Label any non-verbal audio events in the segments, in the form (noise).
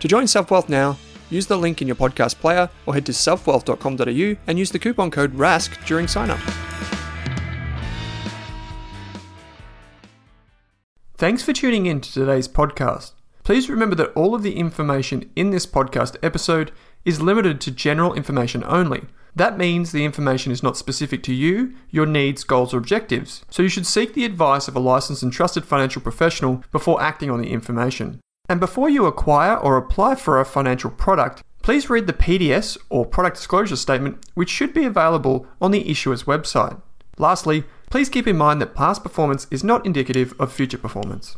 To join SelfWealth now, use the link in your podcast player or head to selfwealth.com.au and use the coupon code RASK during sign up. Thanks for tuning in to today's podcast. Please remember that all of the information in this podcast episode is limited to general information only. That means the information is not specific to you, your needs, goals, or objectives, so you should seek the advice of a licensed and trusted financial professional before acting on the information. And before you acquire or apply for a financial product, please read the PDS or product disclosure statement, which should be available on the issuer's website. Lastly, please keep in mind that past performance is not indicative of future performance.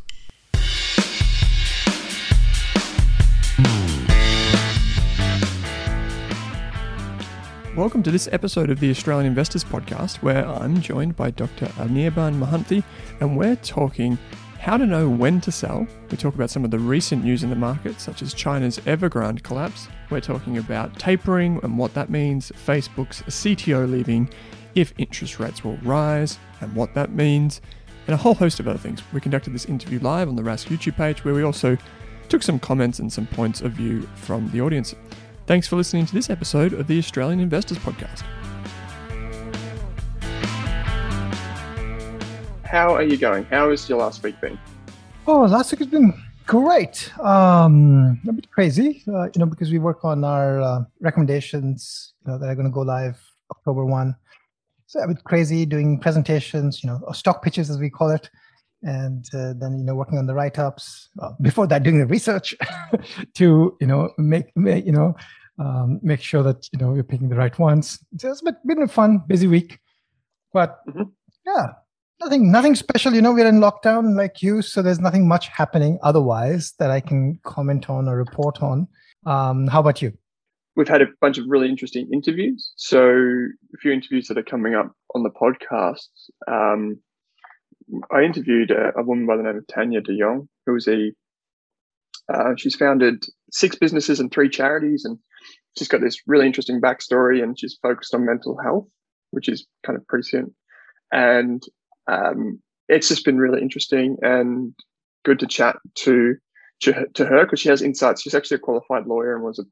Welcome to this episode of the Australian Investors Podcast, where I'm joined by Dr. Anirban Mahanti, and we're talking how to know when to sell. We talk about some of the recent news in the market, such as China's Evergrande collapse. We're talking about tapering and what that means, Facebook's CTO leaving, if interest rates will rise, and what that means, and a whole host of other things. We conducted this interview live on the Rask YouTube page, where we also took some comments and some points of view from the audience. Thanks for listening to this episode of the Australian Investors Podcast. How are you going? How has your last week been? Oh, last week has been great. Um, a bit crazy, uh, you know, because we work on our uh, recommendations, you know, that are going to go live October one. So a bit crazy doing presentations, you know, stock pitches as we call it, and uh, then you know working on the write-ups uh, before that doing the research (laughs) to you know make, make you know um, make sure that you know you're picking the right ones so it's been, been a fun busy week but mm-hmm. yeah nothing nothing special you know we're in lockdown like you so there's nothing much happening otherwise that i can comment on or report on. Um, how about you? We've had a bunch of really interesting interviews. So a few interviews that are coming up on the podcast. Um, I interviewed a, a, woman by the name of Tania de Jong, who's a uh, she's founded six businesses and three charities, and she's got this really interesting backstory, and she's focused on mental health, which is kind of prescient, and um, it's just been really interesting and good to chat to to, to her because she has insights. She's actually a qualified lawyer and was a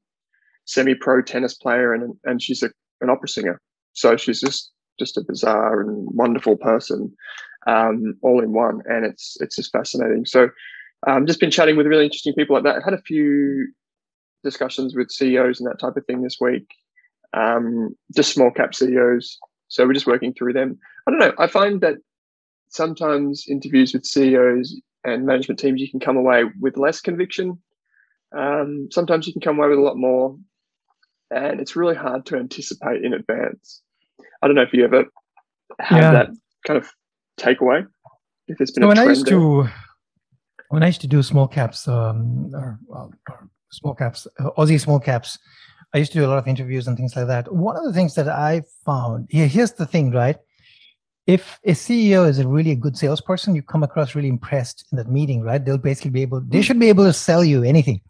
semi-pro tennis player, and and she's a, an opera singer. So she's just just a bizarre and wonderful person. um, all in one, and it's it's just fascinating. So, um, just been chatting with really interesting people like that. I had a few discussions with CEOs and that type of thing this week, um, just small cap CEOs. So we're just working through them. I don't know. I find that sometimes interviews with CEOs and management teams, you can come away with less conviction. Um, sometimes you can come away with a lot more, and it's really hard to anticipate in advance. I don't know if you ever had yeah. that kind of takeaway. If there's been so when I used there. to when I used to do small caps um, or, or small caps, uh, Aussie small caps, I used to do a lot of interviews and things like that. One of the things that I found here, here's the thing, right? If a CEO is a really a good salesperson, you come across really impressed in that meeting, right? They'll basically be able, they hmm. should be able to sell you anything.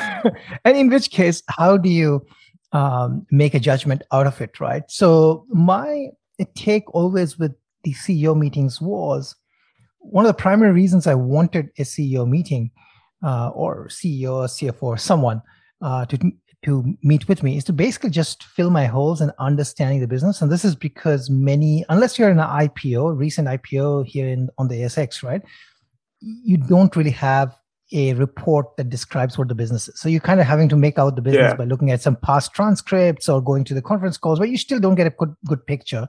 (laughs) and in which case, how do you um, make a judgment out of it, right? So my take always with the CEO meetings was one of the primary reasons I wanted a CEO meeting uh, or CEO or CFO or someone uh, to to meet with me is to basically just fill my holes in understanding the business. And this is because many, unless you're in an IPO, recent IPO here in on the ASX, right? You don't really have a report that describes what the business is. So you're kind of having to make out the business yeah. by looking at some past transcripts or going to the conference calls, but you still don't get a good, good picture.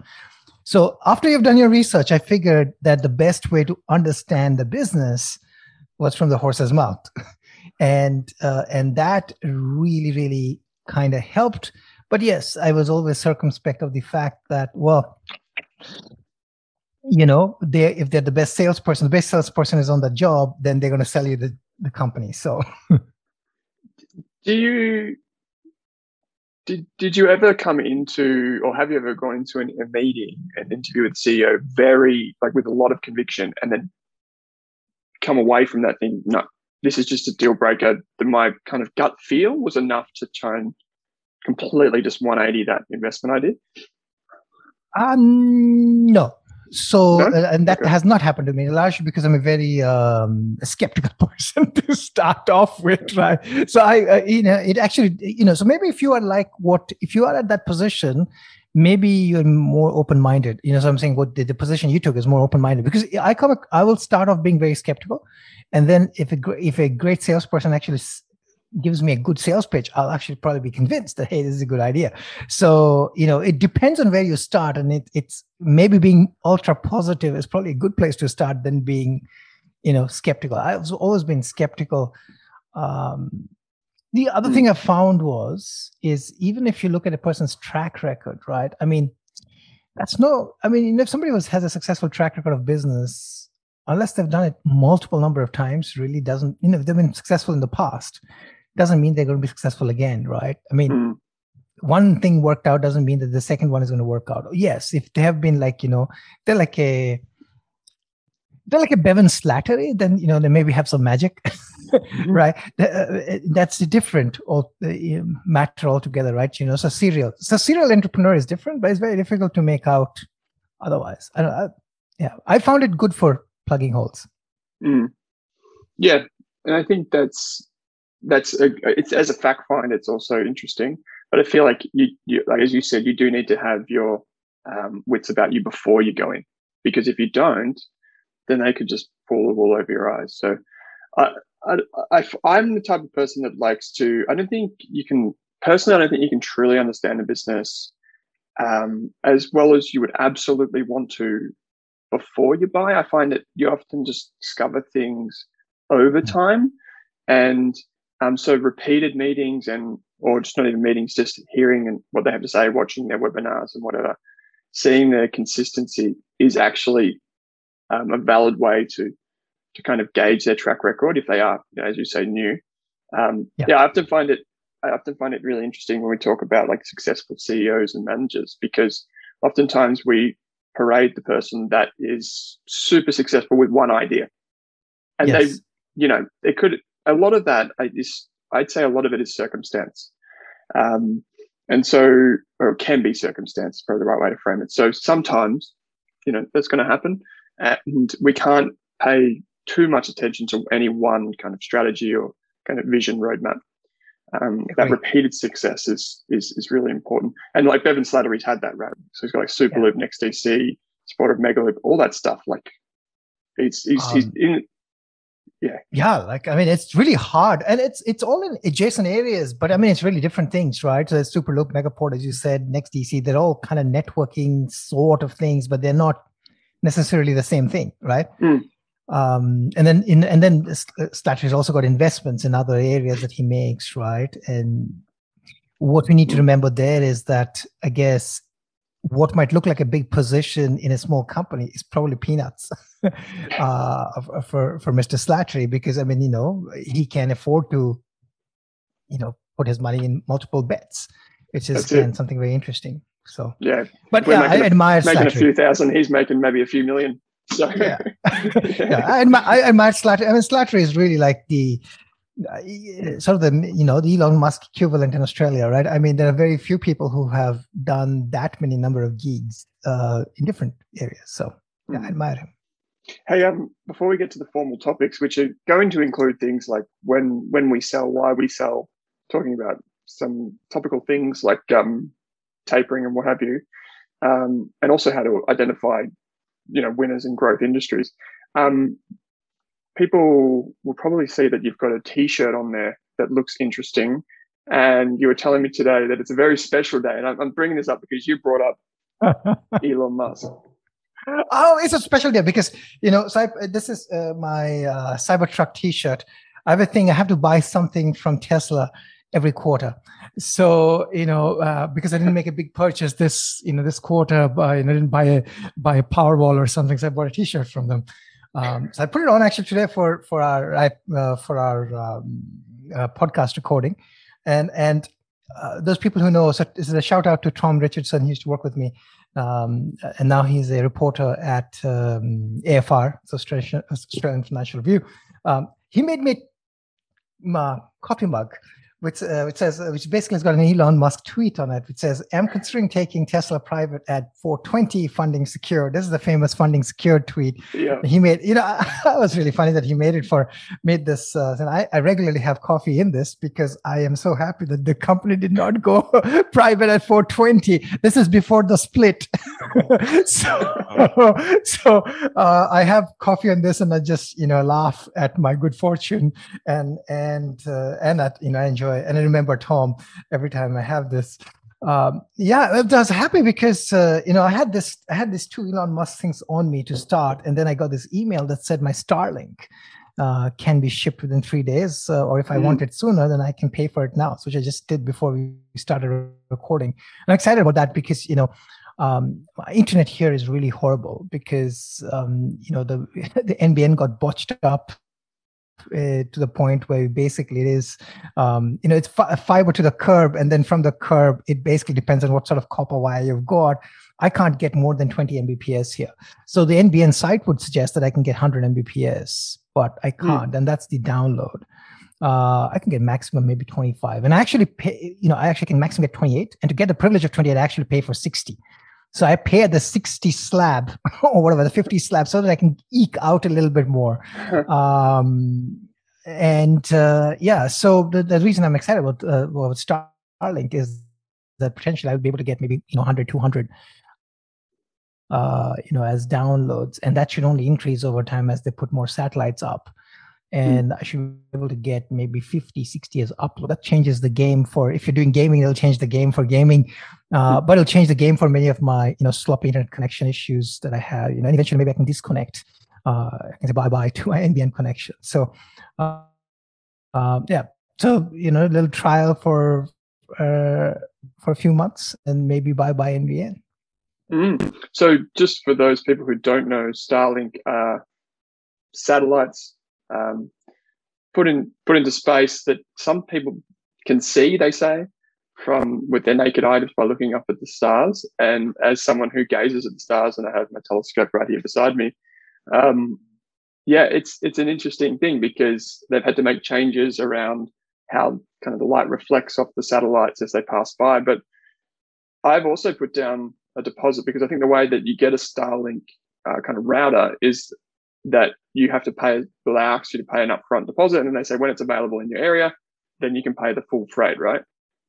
So after you've done your research, I figured that the best way to understand the business was from the horse's mouth. (laughs) and uh, and that really really kind of helped. But yes i was always circumspect of the fact that well you know they if they're the best salesperson the best salesperson is on the job then they're going to sell you the, the company so. (laughs) Do you did, did you ever come into or have you ever gone into an, a meeting an interview with ceo very like with a lot of conviction and then come away from that thing no this is just a deal breaker. That my kind of gut feel was enough to try and completely just 180 that investment I did? Um, no. So, no? Uh, and that okay. has not happened to me, largely because I'm a very um, skeptical (laughs) person to start off with, right? So, I, uh, you know, it actually, you know, so maybe if you are like what, if you are at that position, maybe you're more open-minded. You know, so I'm saying what the, the position you took is more open-minded because I come, I will start off being very skeptical and then if a if a great salesperson actually gives me a good sales pitch, I'll actually probably be convinced that hey, this is a good idea. So you know, it depends on where you start, and it, it's maybe being ultra positive is probably a good place to start than being, you know, skeptical. I've always been skeptical. Um, the other mm. thing I found was is even if you look at a person's track record, right? I mean, that's no. I mean, if somebody was has a successful track record of business unless they've done it multiple number of times really doesn't you know if they've been successful in the past doesn't mean they're going to be successful again right i mean mm. one thing worked out doesn't mean that the second one is going to work out yes if they have been like you know they're like a they're like a Bevan Slattery, then you know they maybe have some magic, mm-hmm. (laughs) right? Uh, that's a different all, uh, matter altogether, right? You know, so serial, so serial entrepreneur is different, but it's very difficult to make out otherwise. I, I, yeah, I found it good for plugging holes. Mm. Yeah, and I think that's that's a, it's as a fact find. It's also interesting, but I feel like you, you like as you said, you do need to have your um, wits about you before you go in, because if you don't, then they could just pull the wool over your eyes. So, I, I, I, am the type of person that likes to. I don't think you can personally. I don't think you can truly understand a business um, as well as you would absolutely want to before you buy. I find that you often just discover things over mm. time. And um, so repeated meetings and, or just not even meetings, just hearing and what they have to say, watching their webinars and whatever, seeing their consistency is actually um, a valid way to, to kind of gauge their track record if they are, you know, as you say, new. Um, yeah. yeah, I often find it, I often find it really interesting when we talk about like successful CEOs and managers because oftentimes we parade the person that is super successful with one idea. And yes. they, you know, it could, a lot of that is, I'd say a lot of it is circumstance. Um, and so, or can be circumstance, probably the right way to frame it. So sometimes, you know, that's going to happen. And we can't pay too much attention to any one kind of strategy or kind of vision roadmap. Um, that repeated success is, is is really important. And like Bevan Slattery's had that, right? So he's got like Superloop, yeah. NextDC, of Megaloop, all that stuff. Like it's he's, um, he's in. Yeah. Yeah, like I mean, it's really hard, and it's it's all in adjacent areas, but I mean, it's really different things, right? So, Superloop, Megaport, as you said, NextDC, they're all kind of networking sort of things, but they're not necessarily the same thing, right? Mm. Um, and then in and then Slattery's also got investments in other areas that he makes, right? And what we need to remember there is that I guess what might look like a big position in a small company is probably peanuts (laughs) uh, for for Mr. Slattery because I mean you know he can afford to you know put his money in multiple bets, which is again, something very interesting. So yeah, but yeah, I admire making Slattery. a few thousand. He's making maybe a few million. So yeah, (laughs) (laughs) yeah, I admire, I admire Slattery. I mean, Slattery is really like the uh, sort of the you know the Elon Musk equivalent in Australia, right? I mean, there are very few people who have done that many number of gigs uh, in different areas. So yeah, I hmm. admire him. Hey, um, before we get to the formal topics, which are going to include things like when when we sell, why we sell, talking about some topical things like um, tapering and what have you, um, and also how to identify, you know, winners in growth industries. Um, people will probably see that you've got a t-shirt on there that looks interesting. And you were telling me today that it's a very special day. And i'm bringing this up because you brought up (laughs) elon musk. Oh it's a special day because you know so I, this is uh, my uh, cybertruck t-shirt. I have a thing i have to buy something from tesla every quarter. So you know uh, because i didn't make a big purchase this you know this quarter by you know, i didn't buy a buy a powerwall or something so i bought a t-shirt from them. Um, so I put it on actually today for for our uh, for our um, uh, podcast recording, and and uh, those people who know, so this is a shout out to Tom Richardson. He used to work with me, um, and now he's a reporter at um, AFR, so Australian, Australian Financial Review. Um, he made me a coffee mug which, uh, which says, uh, which basically has got an Elon Musk tweet on it, which says, "I'm considering taking Tesla private at 420 funding secure." This is the famous funding secured tweet yeah. he made. You know, (laughs) that was really funny that he made it for made this. Uh, and I, I regularly have coffee in this because I am so happy that the company did not go (laughs) private at 420. This is before the split, (laughs) so so uh, I have coffee on this, and I just you know laugh at my good fortune and and uh, and that you know I enjoy and I remember Tom every time I have this. Um, yeah, I was happy because uh, you know I had this I had these two Elon Musk things on me to start, and then I got this email that said my Starlink uh, can be shipped within three days, uh, or if I mm. want it sooner, then I can pay for it now, which I just did before we started recording. I'm excited about that because you know um, internet here is really horrible because um, you know the (laughs) the NBN got botched up uh, to the point where basically it is, um, you know, it's fi- fiber to the curb, and then from the curb, it basically depends on what sort of copper wire you've got. I can't get more than 20 Mbps here. So the NBN site would suggest that I can get 100 Mbps, but I hmm. can't, mm. and that's the download. Uh, I can get maximum maybe 25, and I actually pay. You know, I actually can maximum get 28, and to get the privilege of 28, I actually pay for 60. So I pay the 60 slab (laughs) or whatever, the 50 slab, so that I can eke out a little bit more. (laughs) um, and uh, yeah, so the, the reason I'm excited about, uh, about Starlink is that potentially I would be able to get maybe you know 100, 200 uh, you know, as downloads, and that should only increase over time as they put more satellites up. Hmm. and mm. I should be able to get maybe 50, 60 as upload. That changes the game for if you're doing gaming, it'll change the game for gaming. Uh. But it'll change the game for many of my, you know, sloppy internet connection issues that I have. You know, and eventually maybe I can disconnect. Uh, I can say bye bye (laughs) to my NBN connection. So, uh, um, yeah. So you know, a little trial for uh, for a few months, and maybe bye bye NBN. Mm. So, just for those people who don't know, Starlink satellites um, put in put into space that some people can see. They say from with their naked eye just by looking up at the stars. And as someone who gazes at the stars, and I have my telescope right here beside me, um, yeah, it's it's an interesting thing because they've had to make changes around how kind of the light reflects off the satellites as they pass by. But I've also put down a deposit because I think the way that you get a Starlink uh, kind of router is that you have to pay, well, they ask you to pay an upfront deposit and then they say when it's available in your area, then you can pay the full freight, right?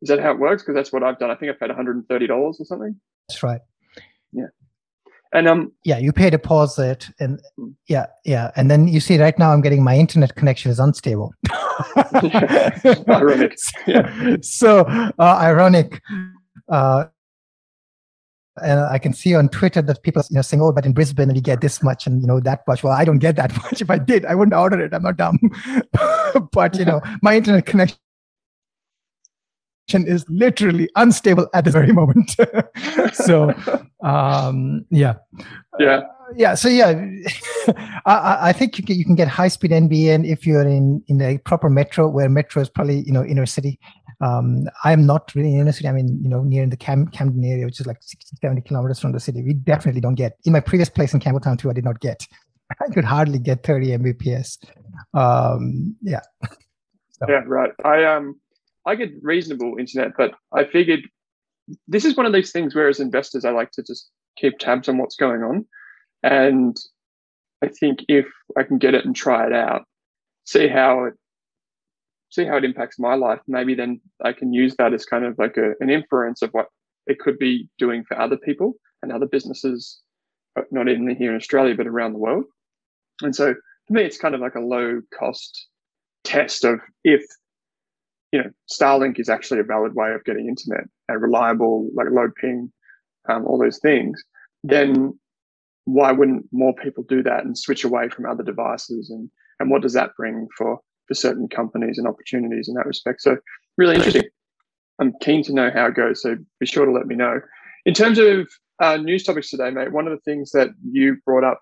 Is that how it works? Because that's what I've done. I think I've paid $130 or something. That's right. Yeah. And um, yeah, you pay a deposit, and Hmm. yeah, yeah, and then you see right now I'm getting my internet connection is unstable. (laughs) Ironic. (laughs) Yeah. So uh, ironic. Uh, and I can see on Twitter that people are you know, saying, "Oh, but in Brisbane we get this much and you know that much." Well, I don't get that (laughs) much. If I did, I wouldn't order it. I'm not dumb. but you know, my internet connection is literally unstable at the very moment. (laughs) so, um, yeah, yeah, yeah. So yeah, (laughs) I, I think you can, you can get high speed NBN if you're in in a proper metro, where metro is probably you know inner city. Um, I'm not really in inner city. I'm in you know near in the Cam- Camden area, which is like 60, 70 kilometers from the city. We definitely don't get. In my previous place in Campbelltown too, I did not get. (laughs) I could hardly get 30 Mbps. Um, yeah. So. yeah, right. I um, I get reasonable internet, but I figured this is one of these things where as investors, I like to just keep tabs on what's going on, and I think if I can get it and try it out, see how it see how it impacts my life, maybe then I can use that as kind of like a, an inference of what it could be doing for other people and other businesses, uh, not even here in Australia, but around the world. And so for me, it's kind of like a low cost test of if, you know, Starlink is actually a valid way of getting internet and reliable, like low ping, um, all those things, then why wouldn't more people do that and switch away from other devices? And, and what does that bring for for certain companies and opportunities in that respect. So really interesting. I'm keen to know how it goes. So be sure to let me know. In terms of uh, news topics today, mate, one of the things that you brought up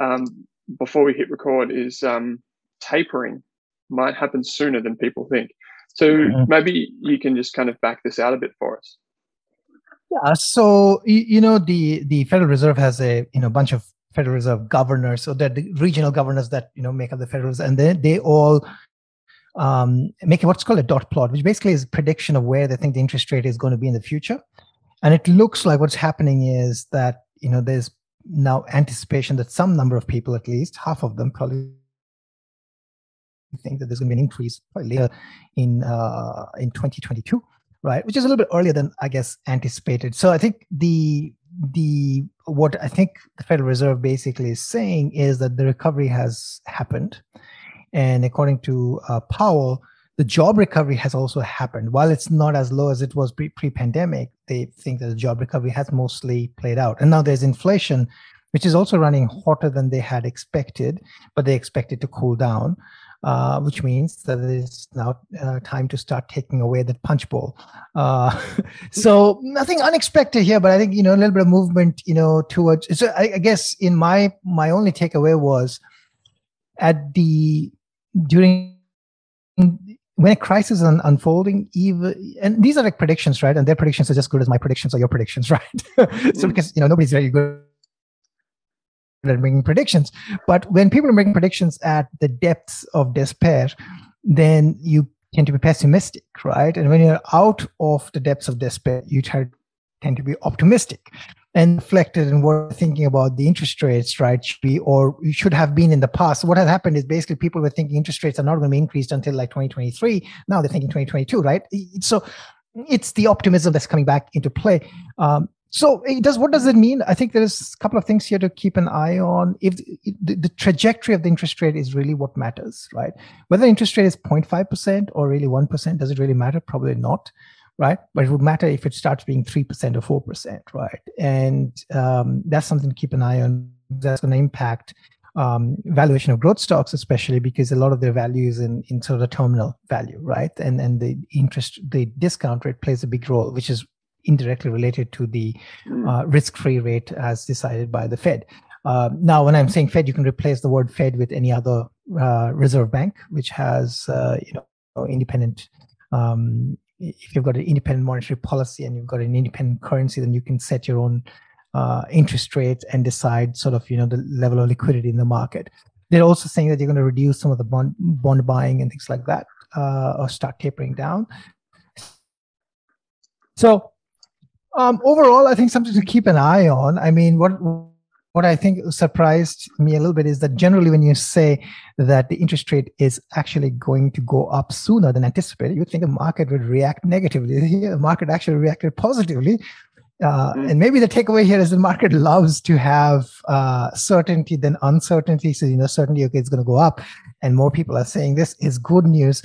um, before we hit record is um, tapering might happen sooner than people think. So mm-hmm. maybe you can just kind of back this out a bit for us. Yeah. So you know the the Federal Reserve has a you know bunch of Federal Reserve governors, so they're the regional governors that you know make up the Federal Reserve, and they they all um, make what's called a dot plot, which basically is a prediction of where they think the interest rate is going to be in the future. And it looks like what's happening is that you know there's now anticipation that some number of people, at least half of them, probably think that there's going to be an increase later in uh, in 2022, right? Which is a little bit earlier than I guess anticipated. So I think the the what I think the Federal Reserve basically is saying is that the recovery has happened, and according to uh, Powell, the job recovery has also happened. While it's not as low as it was pre pandemic, they think that the job recovery has mostly played out. And now there's inflation, which is also running hotter than they had expected, but they expect it to cool down. Uh, which means that it's now uh, time to start taking away that punch bowl. Uh, (laughs) so nothing unexpected here, but I think you know a little bit of movement, you know, towards. So I, I guess in my my only takeaway was at the during when a crisis is unfolding, even and these are like predictions, right? And their predictions are just as good as my predictions or your predictions, (laughs) right? so because you know nobody's very good at making predictions. But when people are making predictions at the depths of despair, then you tend to be pessimistic, right? And when you're out of the depths of despair, you tend to be optimistic and reflected in what thinking about the interest rates, right? Should be or should have been in the past. What has happened is basically people were thinking interest rates are not going to be increased until like 2023. Now they're thinking 2022, right? So it's the optimism that's coming back into play. Um, so does what does it mean? I think there's a couple of things here to keep an eye on. If the, the trajectory of the interest rate is really what matters, right? Whether interest rate is 0.5% or really 1%, does it really matter? Probably not, right? But it would matter if it starts being 3% or 4%, right? And um, that's something to keep an eye on. That's going to impact um, valuation of growth stocks, especially because a lot of their value is in, in sort of the terminal value, right? And and the interest, the discount rate plays a big role, which is indirectly related to the uh, risk-free rate as decided by the Fed. Uh, now, when I'm saying Fed, you can replace the word Fed with any other uh, reserve bank, which has uh, you know independent. Um, if you've got an independent monetary policy and you've got an independent currency, then you can set your own uh, interest rates and decide sort of you know the level of liquidity in the market. They're also saying that you're going to reduce some of the bond bond buying and things like that, uh, or start tapering down. So um, overall, I think something to keep an eye on. I mean, what what I think surprised me a little bit is that generally, when you say that the interest rate is actually going to go up sooner than anticipated, you think the market would react negatively. (laughs) The market actually reacted positively Uh, mm. And maybe the takeaway here is the market loves to have uh, certainty than uncertainty. So, you know, certainty, okay, it's going to go up. And more people are saying this is good news.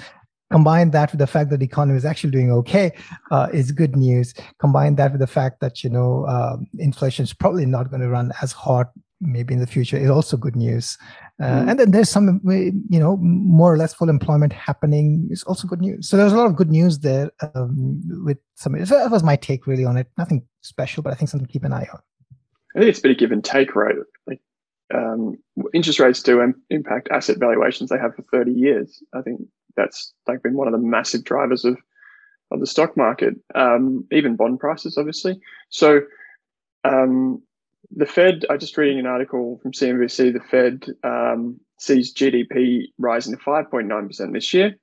Combine that with the fact that the economy is actually doing okay uh, is good news. Combine that with the fact that, you know, um, inflation is probably not going to run as hot maybe in the future is also good news. Uh, mm. And then there's some, you know, more or less full employment happening is also good news. So there's a lot of good news there um, with some. So that was my take really on it. Nothing special, but I think something to keep an eye on. I think it's a bit of give and take, right? Like um, interest rates do impact asset valuations. They have for 30 years. I think that's like been one of the massive drivers of of the stock market, um, even bond prices, obviously. So um, the Fed, I just reading an article from CNBC, the Fed um, sees GDP rising to 5.9% this year,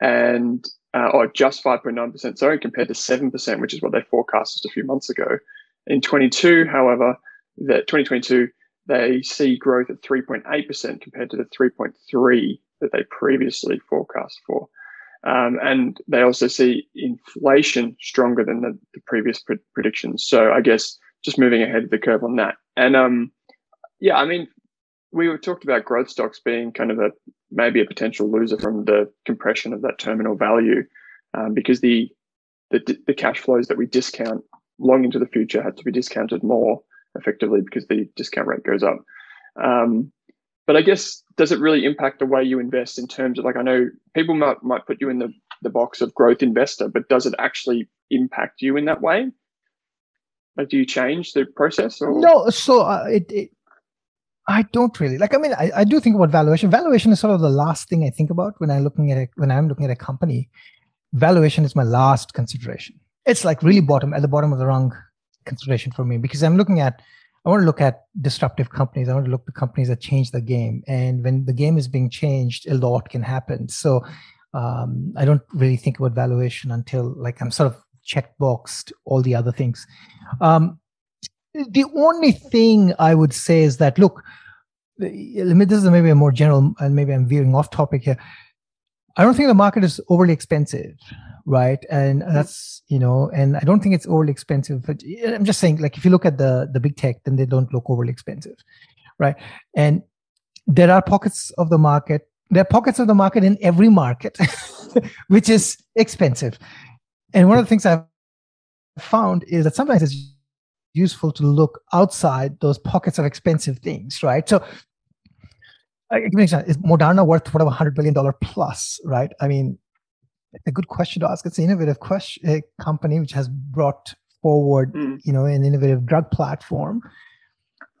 and uh, or just 5.9%, sorry, compared to 7%, which is what they forecast just a few months ago. In 22, however, that 2022, they see growth at 3.8% compared to the 3.3 that they previously forecast for. Um, and they also see inflation stronger than the, the previous pre- predictions. So I guess just moving ahead of the curve on that. And um, yeah, I mean, we talked about growth stocks being kind of a maybe a potential loser from the compression of that terminal value, um, because the, the the cash flows that we discount long into the future had to be discounted more effectively because the discount rate goes up. Um, but I guess does it really impact the way you invest in terms of like I know people might might put you in the the box of growth investor, but does it actually impact you in that way? Like, do you change the process? Or? No, so uh, it, it, I don't really like. I mean, I, I do think about valuation. Valuation is sort of the last thing I think about when I'm looking at a, when I'm looking at a company. Valuation is my last consideration. It's like really bottom at the bottom of the wrong consideration for me because I'm looking at. I want to look at disruptive companies. I want to look at companies that change the game. And when the game is being changed, a lot can happen. So um, I don't really think about valuation until like I'm sort of checkboxed all the other things. Um, the only thing I would say is that look, let me this is maybe a more general, and maybe I'm veering off topic here. I don't think the market is overly expensive, right? And mm-hmm. that's you know, and I don't think it's overly expensive. But I'm just saying, like if you look at the the big tech, then they don't look overly expensive, right? And there are pockets of the market. There are pockets of the market in every market, (laughs) which is expensive. And one of the things I've found is that sometimes it's useful to look outside those pockets of expensive things, right? So, I give an example. Is Moderna worth whatever hundred billion dollar plus, right? I mean, a good question to ask. It's an innovative question, a company which has brought forward, mm. you know, an innovative drug platform.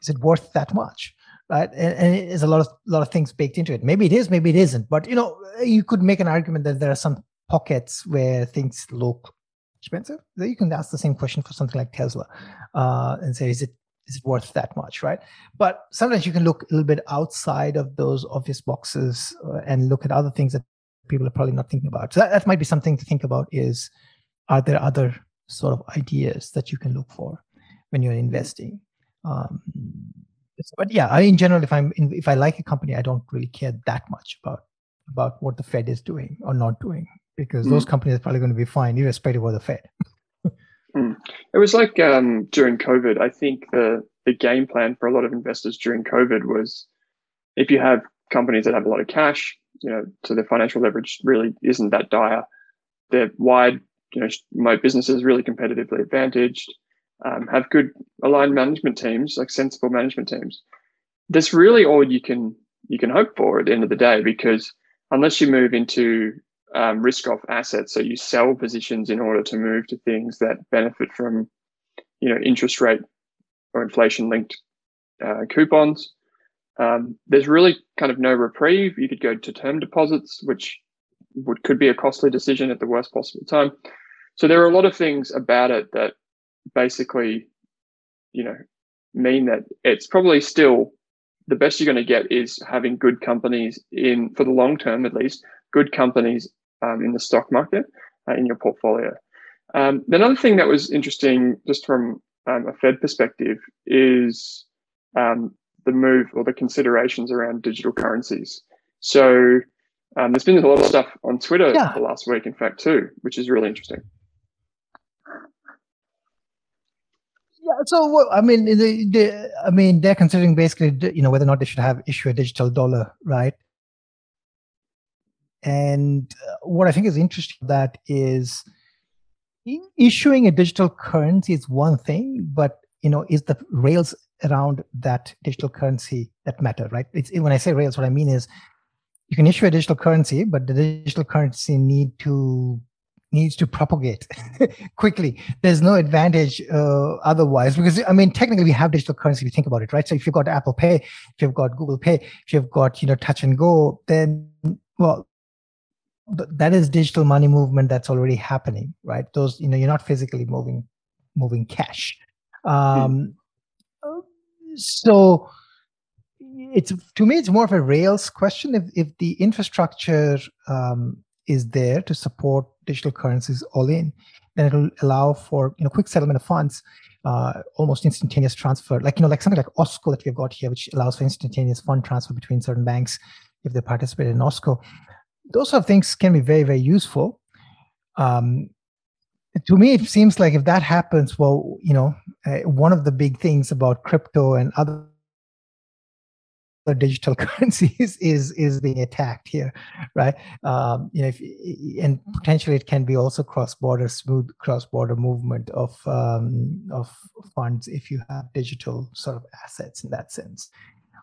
Is it worth that much? Right, and, and it is a lot of lot of things baked into it. Maybe it is, maybe it isn't. But you know, you could make an argument that there are some pockets where things look expensive, you can ask the same question for something like Tesla uh, and say, is it is it worth that much, right? But sometimes you can look a little bit outside of those obvious boxes uh, and look at other things that people are probably not thinking about. So that, that might be something to think about: is are there other sort of ideas that you can look for when you're investing? Um, but yeah, I, in general, if I'm in, if I like a company, I don't really care that much about about what the Fed is doing or not doing because mm. those companies are probably going to be fine irrespective of the Fed. (laughs) mm. It was like um, during COVID. I think the the game plan for a lot of investors during COVID was if you have companies that have a lot of cash, you know, so their financial leverage really isn't that dire. They're wide, you know, my businesses really competitively advantaged, um, have good aligned management teams, like sensible management teams. That's really all you can you can hope for at the end of the day, because unless you move into um, risk off assets. So you sell positions in order to move to things that benefit from, you know, interest rate or inflation linked uh, coupons. Um, there's really kind of no reprieve. You could go to term deposits, which would could be a costly decision at the worst possible time. So there are a lot of things about it that basically, you know, mean that it's probably still the best you're going to get is having good companies in for the long term at least good companies um, in the stock market uh, in your portfolio. Um, another thing that was interesting, just from um, a Fed perspective, is um, the move or the considerations around digital currencies. So um, there's been a lot of stuff on Twitter yeah. the last week, in fact, too, which is really interesting. Yeah, so I mean, the, the, I mean, they're considering basically, you know, whether or not they should have issue a digital dollar, right? And uh, what I think is interesting that is issuing a digital currency is one thing, but you know, is the rails around that digital currency that matter, right? It's when I say rails, what I mean is you can issue a digital currency, but the digital currency need to needs to propagate (laughs) quickly. There's no advantage uh, otherwise because I mean technically we have digital currency. If you think about it, right? So if you've got Apple Pay, if you've got Google Pay, if you've got you know Touch and Go, then well that is digital money movement that's already happening, right? Those you know you're not physically moving moving cash. Um. So it's to me it's more of a rails question. If if the infrastructure um, is there to support digital currencies all in, then it'll allow for you know quick settlement of funds, uh, almost instantaneous transfer, like you know like something like Osko that we've got here, which allows for instantaneous fund transfer between certain banks if they participate in Osko. Those sort of things can be very very useful. Um, to me, it seems like if that happens, well, you know, uh, one of the big things about crypto and other digital (laughs) currencies is is being attacked here, right? Um, you know, if, and potentially it can be also cross-border, smooth cross-border movement of um, of funds if you have digital sort of assets in that sense.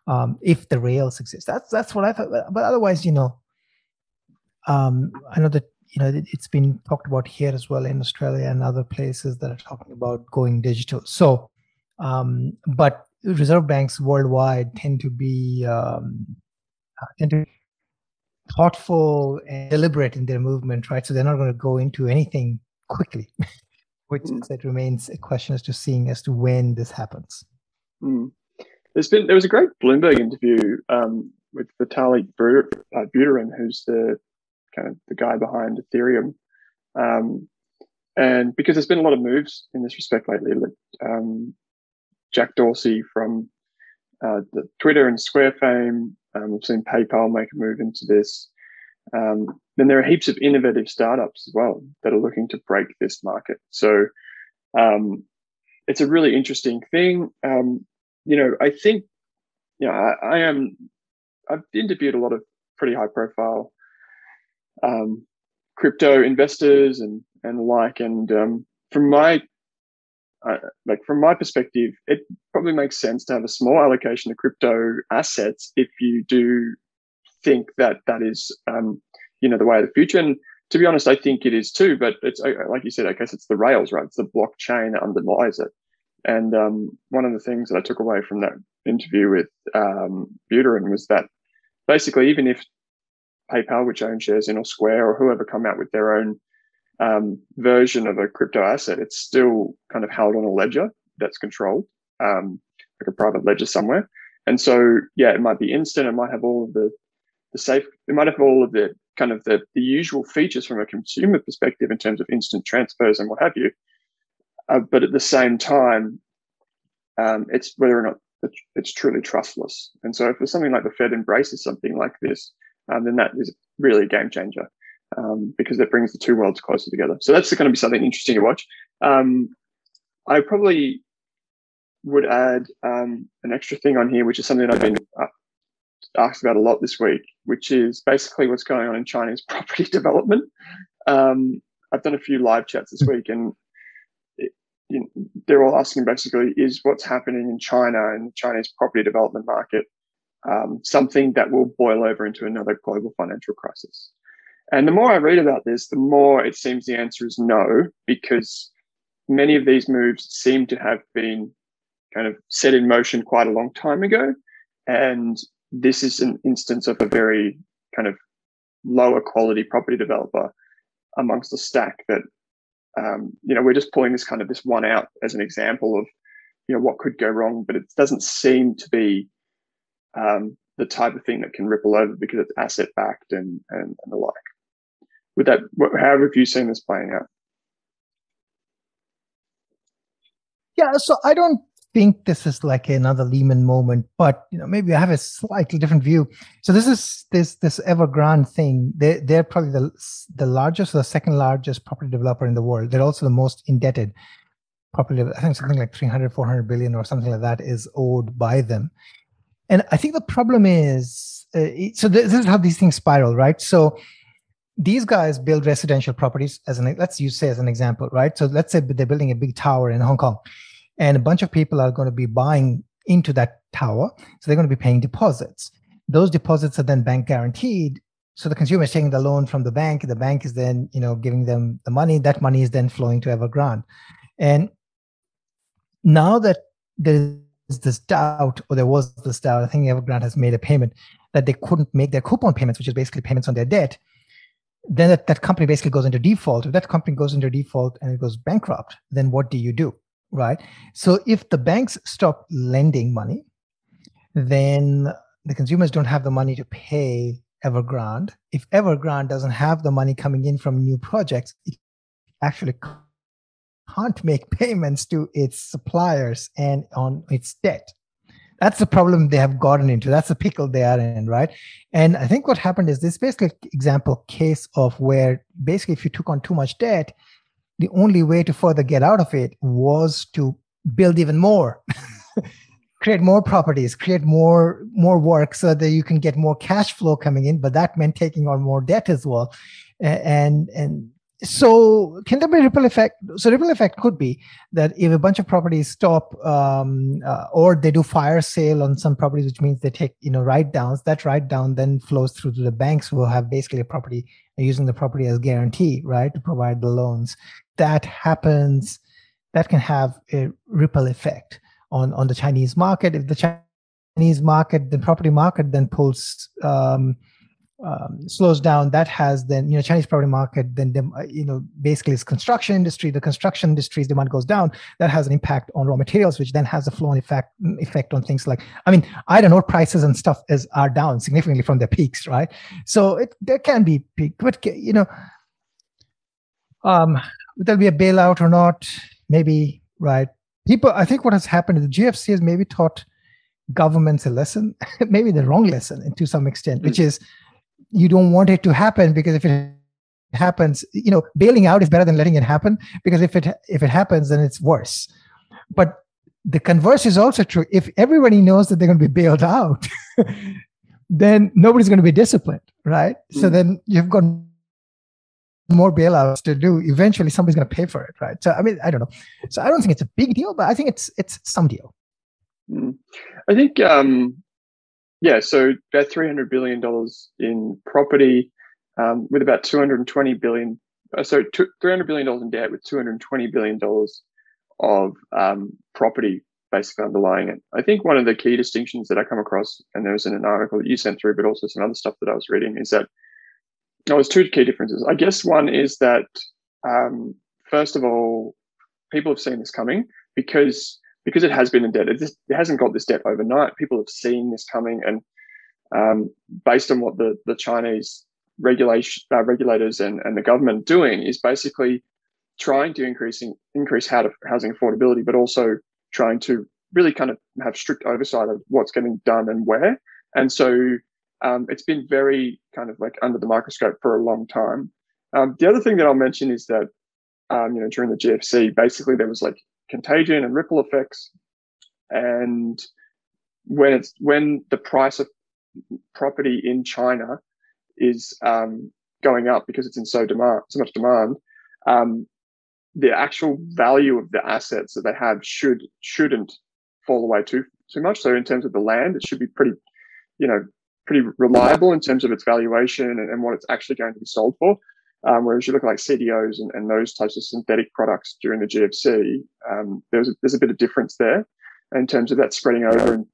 Um, if the rails exist, that's that's what I thought. But otherwise, you know, um, I know that you know it's been talked about here as well in Australia and other places that are talking about going digital. So, um, but reserve banks worldwide tend to be um, uh, tend to be thoughtful and deliberate in their movement, right? So they're not going to go into anything quickly, (laughs) which mm. it remains a question as to seeing as to when this happens. Mm. There's been there was a great Bloomberg interview um, with Vitalik Buterin, who's the kind of the guy behind Ethereum. Um, and because there's been a lot of moves in this respect lately, um, Jack Dorsey from uh, the Twitter and Square fame. Um, we've seen PayPal make a move into this. Um, then there are heaps of innovative startups as well that are looking to break this market. So um, it's a really interesting thing. Um, you know, I think, you know, I, I, am, I've interviewed a lot of pretty high profile um, crypto investors and, and like, and um, from my uh, like from my perspective, it probably makes sense to have a small allocation of crypto assets if you do think that that is, um, you know, the way of the future. And to be honest, I think it is too. But it's like you said, I guess it's the rails, right? It's the blockchain that underlies it. And um, one of the things that I took away from that interview with um, Buterin was that basically, even if PayPal, which owns shares in or Square or whoever come out with their own um, version of a crypto asset, it's still kind of held on a ledger that's controlled, um, like a private ledger somewhere. And so, yeah, it might be instant. It might have all of the the safe. It might have all of the kind of the the usual features from a consumer perspective in terms of instant transfers and what have you. Uh, but at the same time, um, it's whether or not it's truly trustless. And so, if there's something like the Fed embraces something like this, um, then that is really a game changer um, because it brings the two worlds closer together. So that's going to be something interesting to watch. Um, I probably would add um, an extra thing on here, which is something I've been uh, asked about a lot this week, which is basically what's going on in Chinese (laughs) property development. Um, I've done a few live chats this week, and you know, they're all asking basically is what's happening in China and the Chinese property development market um, something that will boil over into another global financial crisis. And the more I read about this, the more it seems the answer is no, because many of these moves seem to have been kind of set in motion quite a long time ago. And this is an instance of a very kind of lower quality property developer amongst the stack that, um, you know, we're just pulling this kind of this one out as an example of, you know, what could go wrong, but it doesn't seem to be um, the type of thing that can ripple over because it's asset backed and, and, and the like with that how have you seen this playing out yeah so i don't think this is like another lehman moment but you know maybe i have a slightly different view so this is this this evergrande thing they, they're probably the, the largest or the second largest property developer in the world they're also the most indebted property. I think something like 300, 400 billion or something like that is owed by them. And I think the problem is uh, so this is how these things spiral, right? So these guys build residential properties as an let's use say as an example, right? So let's say they're building a big tower in Hong Kong, and a bunch of people are going to be buying into that tower, so they're going to be paying deposits. Those deposits are then bank guaranteed. So the consumer is taking the loan from the bank. The bank is then, you know, giving them the money. That money is then flowing to Evergrande. And now that there is this doubt, or there was this doubt, I think Evergrande has made a payment that they couldn't make their coupon payments, which is basically payments on their debt. Then that, that company basically goes into default. If that company goes into default and it goes bankrupt, then what do you do? Right. So if the banks stop lending money, then the consumers don't have the money to pay Evergrande. If Evergrande doesn't have the money coming in from new projects, it actually can't make (laughs) payments to its suppliers and on its debt. That's the problem they have gotten into. That's the pickle they are in, right? And I think what happened is this basically example case of where basically if you took on too much debt, the only way to further get out of it was to build even more. (laughs) create more properties create more more work so that you can get more cash flow coming in but that meant taking on more debt as well and and so can there be ripple effect? So ripple effect could be that if a bunch of properties stop um, uh, or they do fire sale on some properties which means they take you know write downs that write down then flows through to the banks who have basically a property using the property as guarantee right to provide the loans. That happens that can have a ripple effect on on the chinese market. If the chinese market the property market then pulls um, um, slows down, that has then you know Chinese property market then uh, you know basically is construction industry. The construction industry's demand goes down. That has an impact on raw materials, which then has a flow on effect effect on things like I mean iron ore prices and stuff is are down significantly from their peaks, right? So it there can be peak, but you know, um, there'll be a bailout or not, maybe right. People, I think what has happened is the GFC has maybe taught governments a lesson, (laughs) maybe the wrong lesson to some extent, which is you don't want it to happen because if it happens you know bailing out is better than letting it happen because if it if it happens then it's worse. But the converse is also true. If everybody knows that they're going to be bailed (laughs) out then nobody's going to be disciplined right? Mm. so then you've got more bailouts to do. Eventually somebody's going to pay for it right? So i mean i don't know. So i don't think it's a big deal but i think it's it's some deal. Mm. i think um yeah, so about three hundred billion dollars in property, um, with about two hundred and twenty billion. Uh, so three hundred billion dollars in debt with two hundred and twenty billion dollars of um, property basically underlying it. I think one of the key distinctions that I come across, and there was in an article that you sent through, but also some other stuff that I was reading, is that there was two key differences. I guess one is that um, first of all, people have seen this coming because because it has been indebted, it, just it hasn't got this debt overnight. People have seen this coming, and um, based on what the the Chinese regulation uh, regulators and, and the government doing is basically trying to increasing increase housing affordability, but also trying to really kind of have strict oversight of what's getting done and where. And so um, it's been very kind of like under the microscope for a long time. Um, the other thing that I'll mention is that um, you know during the GFC, basically there was like contagion and ripple effects. And when it's when the price of property in China is um, going up because it's in so demand so much demand, um, the actual value of the assets that they have should shouldn't fall away too too much. So in terms of the land, it should be pretty, you know, pretty reliable in terms of its valuation and, and what it's actually going to be sold for. Um, whereas you look at like CDOs and, and, those types of synthetic products during the GFC, um, there's, a, there's a bit of difference there in terms of that spreading over and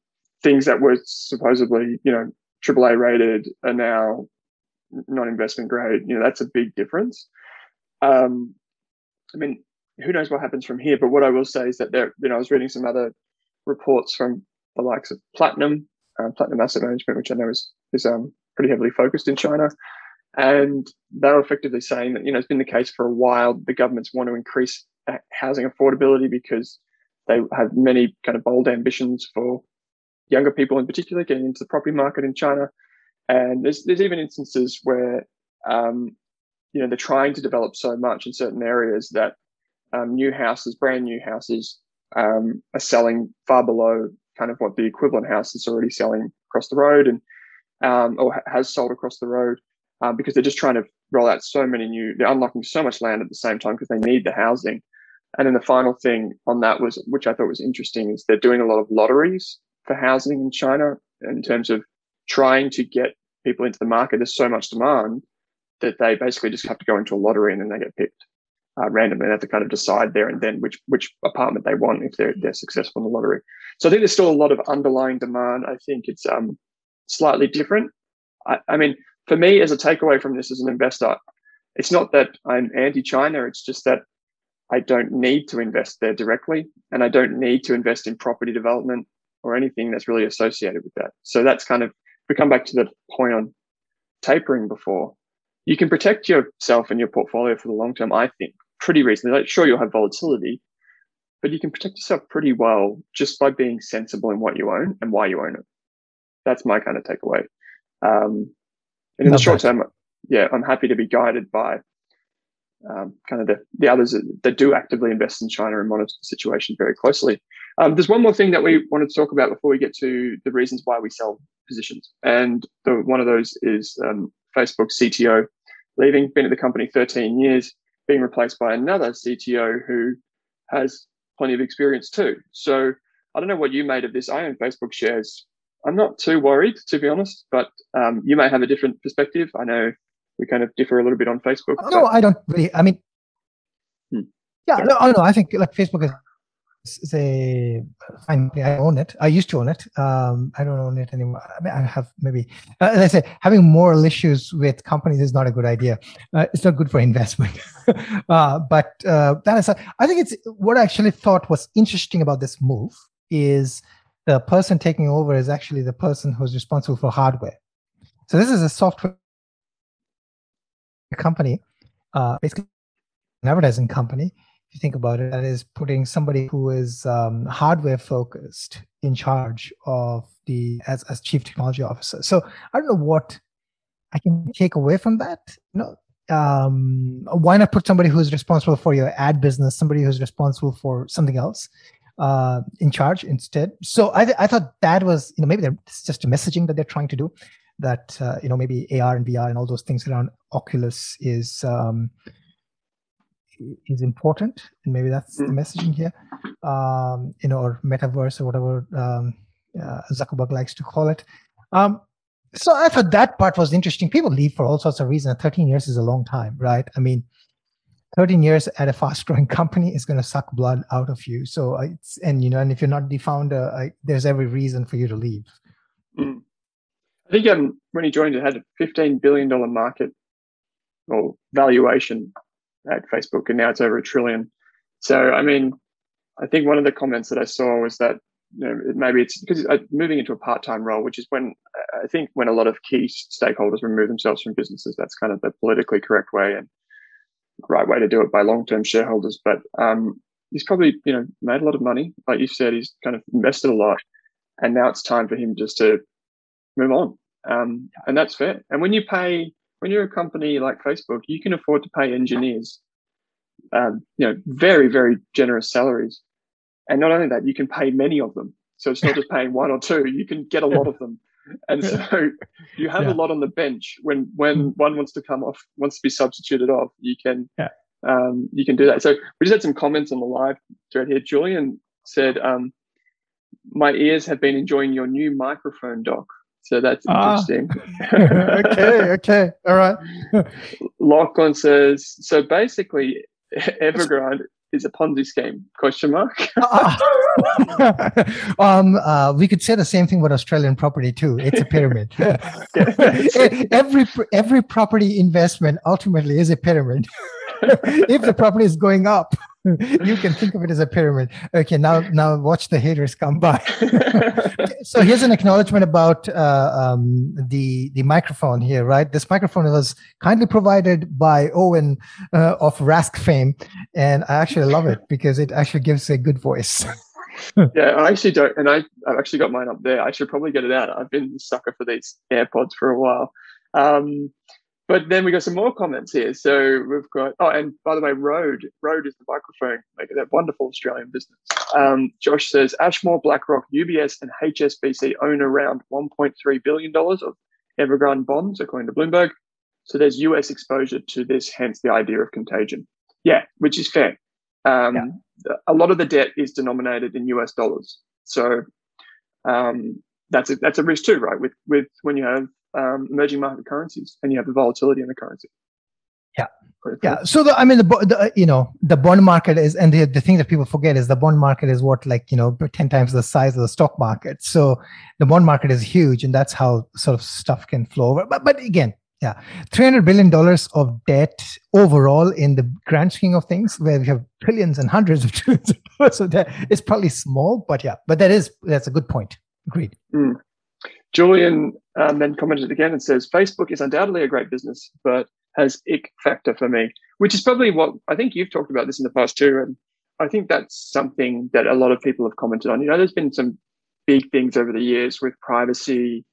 things that were supposedly, you know, AAA rated are now non-investment grade. You know, that's a big difference. Um, I mean, who knows what happens from here? But what I will say is that there, you know, I was reading some other reports from the likes of Platinum, uh, Platinum Asset Management, which I know is is um, pretty heavily focused in China, and they're effectively saying that, you know, it's been the case for a while. The governments want to increase housing affordability because they have many kind of bold ambitions for younger people in particular getting into the property market in China. And there's, there's even instances where, um, you know, they're trying to develop so much in certain areas that um, new houses, brand new houses, um, are selling far below kind of what the equivalent house is already selling across the road and um, or has sold across the road um, because they're just trying to roll out so many new. They're unlocking so much land at the same time because they need the housing. And then the final thing on that was, which I thought was interesting, is they're doing a lot of lotteries for housing in China in terms of trying to get people into the market. There's so much demand that they basically just have to go into a lottery and then they get picked uh, randomly. They have to kind of decide there and then which which apartment they want if they're they're successful in the lottery. So I think there's still a lot of underlying demand. I think it's um slightly different. I, I mean, for me, as a takeaway from this as an investor, it's not that I'm anti-China. It's just that I don't need to invest there directly, and I don't need to invest in property development or anything that's really associated with that. So that's kind of if we come back to the point on tapering before. You can protect yourself and your portfolio for the long term, I think, pretty reasonably. Like, sure, you'll have volatility, but you can protect yourself pretty well just by being sensible in what you own and why you own it. That's my kind of takeaway. Um, and in the short term, yeah, I'm happy to be guided by um, kind of the, the others that, that, do actively invest in China and monitor the situation very closely. Um, there's one more thing that we wanted to talk about before we get to the reasons why we sell positions. And the, one of those is um, Facebook CTO leaving, been at the company 13 years, being replaced by another CTO who has plenty of experience too. So I don't know what you made of this. I own Facebook shares. I'm not too worried, to be honest, but um, you may have a different perspective. I know we kind of differ a little bit on Facebook. No, I don't really. I mean, hmm. yeah, no, no, I think like Facebook is say fine i own it i used to own it um, i don't own it anymore i mean i have maybe uh, as i say having moral issues with companies is not a good idea uh, it's not good for investment (laughs) uh, but uh, that is i think it's what i actually thought was interesting about this move is the person taking over is actually the person who's responsible for hardware so this is a software company uh, basically an advertising company If you think about it, that is putting somebody who is um, hardware focused in charge of the as, as chief technology officer. So I don't know what I can take away from that. You know, um, why not put somebody who's responsible for your ad business, somebody who's responsible for something else uh, in charge instead? So I, th- I thought that was, you know, maybe it's just a messaging that they're trying to do that, uh, you know, maybe AR and VR and all those things around Oculus is, um, is important and maybe that's the hmm. messaging here. Um, you know or metaverse or whatever um, uh, zuckerberg likes to call it. Um, so i thought that part was interesting. People leave for all sorts of reasons. 13 years is a long time right? I mean 13 years at a fast growing (laughs) company is going to suck blood out of you so it's and you know and if you're not the founder I, there's every reason for you to leave mm. i think um, when he joined it had a 15 billion dollar market or valuation at Facebook, and now it's over a trillion. So, I mean, I think one of the comments that I saw was that you know, maybe it's because it's moving into a part-time role, which is when I think when a lot of key stakeholders remove themselves from businesses, that's kind of the politically correct way and right way to do it by long-term shareholders. But um, he's probably you know made a lot of money, like you said, he's kind of invested a lot, and now it's time for him just to move on, um, and that's fair. And when you pay when you're a company like Facebook, you can afford to pay engineers, um, you know, very, very generous salaries. And not only that, you can pay many of them. So it's not just paying one or two, you can get a lot of them. And so (laughs) you have yeah. a lot on the bench when, when mm. one wants to come off, wants to be substituted off, you can, yeah. um, you can do that. So we just had some comments on the live thread here. Julian said, um, my ears have been enjoying your new microphone Doc." So that's ah. interesting. (laughs) okay, okay, all right. Lachlan says so. Basically, (laughs) Evergrande is a Ponzi scheme? Question mark. (laughs) um, uh, we could say the same thing about Australian property too. It's a pyramid. (laughs) (laughs) every every property investment ultimately is a pyramid. if the property is going up, (laughs) you can think of it as a pyramid. Okay, now now watch the haters come by. (laughs) so here's an acknowledgement about uh, um, the the microphone here, right? This microphone was kindly provided by Owen uh, of Rask fame, and I actually love it because it actually gives a good voice. (laughs) yeah, I actually don't, and I I've actually got mine up there. I should probably get it out. I've been a sucker for these AirPods for a while. Um, but then we got some more comments here. So we've got, oh, and by the way, Rode, Rode is the microphone maker, that wonderful Australian business. Um, Josh says Ashmore, BlackRock, UBS, and HSBC own around $1.3 billion of Evergrande bonds, according to Bloomberg. So there's US exposure to this, hence the idea of contagion. Yeah, which is fair. Um, yeah. A lot of the debt is denominated in US dollars. So um, that's a, that's a risk too, right? With with when you have um, emerging market currencies and you have the volatility in the currency. Yeah. Yeah. So the, I mean, the, the you know the bond market is, and the the thing that people forget is the bond market is what like you know ten times the size of the stock market. So the bond market is huge, and that's how sort of stuff can flow over. But but again, yeah, three hundred billion dollars of debt overall in the grand scheme of things, where we have trillions and hundreds of (laughs) trillions of dollars of debt, is probably small. But yeah, but that is that's a good point. Agreed. Mm. Julian um, then commented again and says, Facebook is undoubtedly a great business, but has ick factor for me, which is probably what I think you've talked about this in the past too. And I think that's something that a lot of people have commented on. You know, there's been some big things over the years with privacy,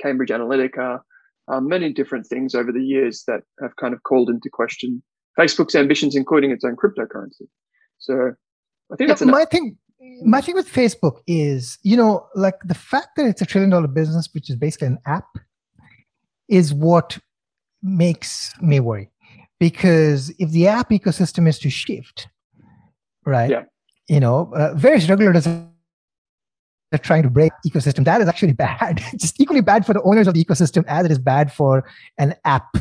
Cambridge Analytica, um, many different things over the years that have kind of called into question Facebook's ambitions, including its own cryptocurrency. So I think yeah, that's my thing my thing with Facebook is, you know, like the fact that it's a trillion dollar business, which is basically an app, is what makes me worry. Because if the app ecosystem is to shift, right? Yeah. You know, uh, various regulators are trying to break ecosystem. That is actually (laughs) bad. Just equally bad for the owners of the ecosystem as it is bad for an app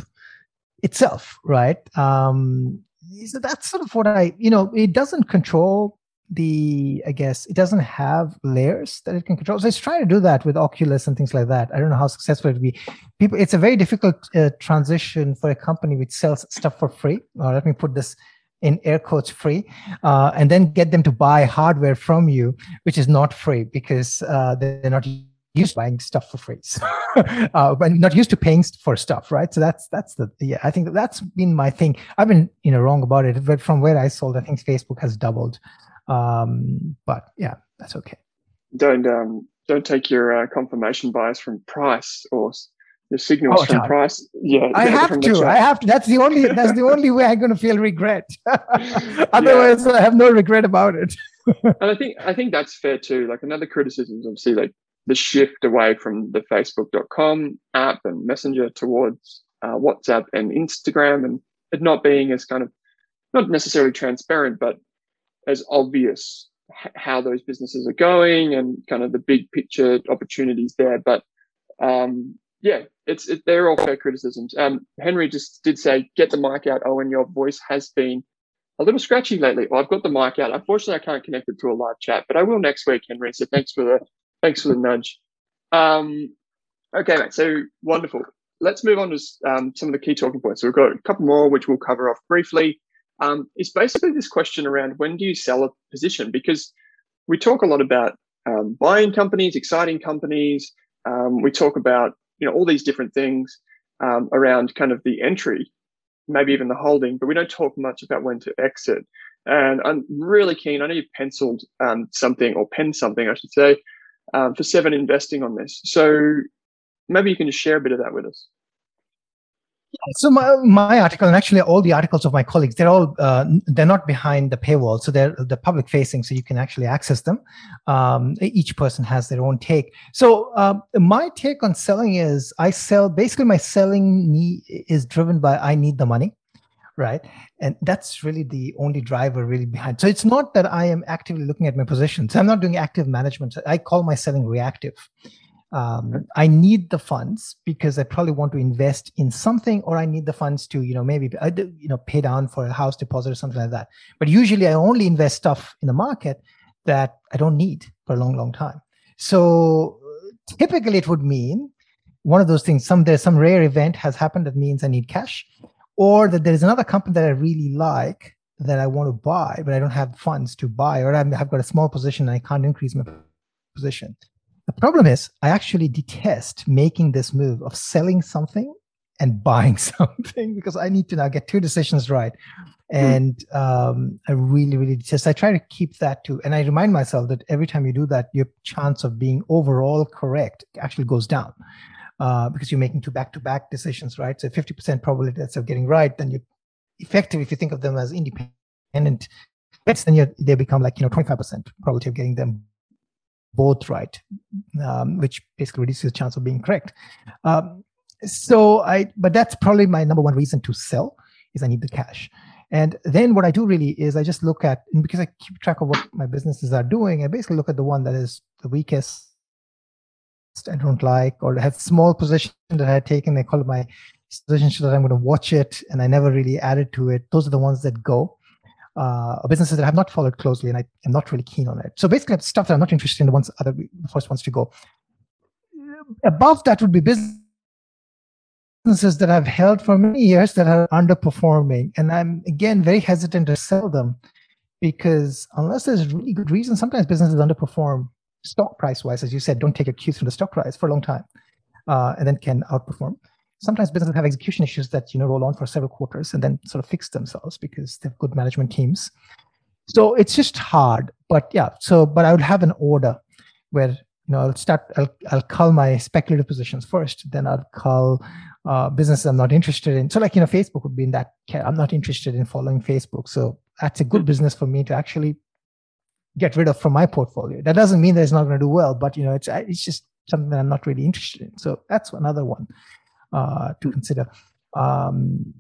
itself, right? Um, so that's sort of what I, you know, it doesn't control the i guess it doesn't have layers that it can control. So it's trying to do that with oculus and things like that. I don't know how successful it would be. People it's a very difficult uh, transition for a company which sells stuff for free. Or let me put this in air quotes free uh, and then get them to buy hardware from you which is not free because uh, they're not used to buying stuff for free. (laughs) So, uh, but not used to paying for stuff right? So that's that's the yeah i think that's been my thing. I've been you know wrong about it but from where i sold i think facebook has doubled um, but yeah, that's okay. Don't um, don't take your uh, confirmation bias from price or your signals oh, from price. Yeah, I have to. I have to. That's the only. That's the only way I'm going to feel regret. (laughs) Otherwise, yeah. I have no regret about it. (laughs) and I think I think that's fair too. Like another criticism is obviously like the shift away from the Facebook.com app and Messenger towards uh, WhatsApp and Instagram, and it not being as kind of not necessarily transparent, but as obvious how those businesses are going and kind of the big picture opportunities there. But um, yeah, it's it, they're all fair criticisms. Um, Henry just did say, "Get the mic out, Owen. Your voice has been a little scratchy lately." Well, I've got the mic out. Unfortunately, I can't connect it to a live chat, but I will next week, Henry. So thanks for the thanks for the nudge. Um, okay, mate. So wonderful. Let's move on to um, some of the key talking points. So we've got a couple more, which we'll cover off briefly um, is basically this question around when do you sell a position? Because we talk a lot about um, buying companies, exciting companies. Um, we talk about you know all these different things um, around kind of the entry, maybe even the holding, but we don't talk much about when to exit. And I'm really keen. I know you've penciled um, something or penned something, I should say, um, for Seven Investing on this. So maybe you can just share a bit of that with us. So my, my article and actually all the articles of my colleagues, they're all uh, they're not behind the paywall, so they're the public facing, so you can actually access them. Um, each person has their own take. So uh, my take on selling is I sell basically my selling need is driven by I need the money, right? And that's really the only driver really behind. So it's not that I am actively looking at my positions. I'm not doing active management. I call my selling reactive um, I need the funds because I probably want to invest in something, or I need the funds to, you know, maybe you know pay down for a house deposit or something like that. But usually, I only invest stuff in the market that I don't need for a long, long time. So typically, it would mean one of those things. Some there's some rare event has happened that means I need cash, or that there is another company that I really like that I want to buy, but I don't have funds to buy, or I've got a small position and I can't increase my position. The problem is, I actually detest making this move of selling something and buying (laughs) something because I need to now get two decisions right. Hmm. And um, I really, really detest. I try to keep that too, and I remind myself that every time you do that, your chance of being overall correct actually goes down. uh, because you're making two back-to-back decisions, right? So 50% probability of getting right, then you're effective if you think of them as independent bets, then you they become like you know 25% probability of getting them both right, um, which basically reduces the chance of being correct. Um, so I, but that's probably my number one reason to sell is I need the cash. And then what I do really is I just look at, because I keep track of what my businesses are doing, I basically look at the one that is the weakest I don't like, or have small position that I had taken. I call it my position so that I'm going to watch it, and I never really added to it. Those are the ones that go. Uh, businesses that I have not followed closely, and I am not really keen on it. So basically, stuff that I'm not interested in. The ones other the first ones to go. Above that would be businesses that I've held for many years that are underperforming. And I'm, again, very hesitant to sell them because unless there's really good reason, sometimes businesses underperform stock price wise. As you said, don't take your cues from the stock price for a long time uh, and then can outperform. Sometimes businesses have execution issues that you know roll on for several quarters and then sort of fix themselves because they have good management teams. So it's just hard. But yeah, so but I would have an order where you know I'll start I'll I'll cull my speculative positions first, then I'll cull uh, businesses I'm not interested in. So, like, you know, Facebook would be in that. I'm not interested in following Facebook. So, that's a good business for me to actually get rid of from my portfolio. That doesn't mean that it's not going to do well, but you know, it's it's just something that I'm not really interested in. So that's another one uh, to consider. Um,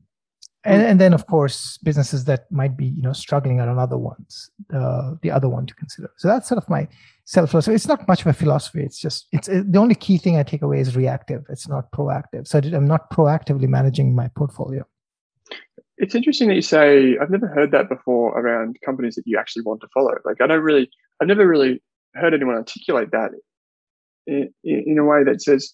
and, and then of course businesses that might be you know struggling are another ones uh, the other one to consider. So that's sort of my self philosophy. It's not much of a philosophy. It's just it's it, the only key thing i take away is reactive. It's not proactive. So i'm not proactively managing my portfolio. It's interesting that you say i've never heard that before around companies that you actually want to follow. Like i don't really i've never really heard anyone articulate that in, in a way that says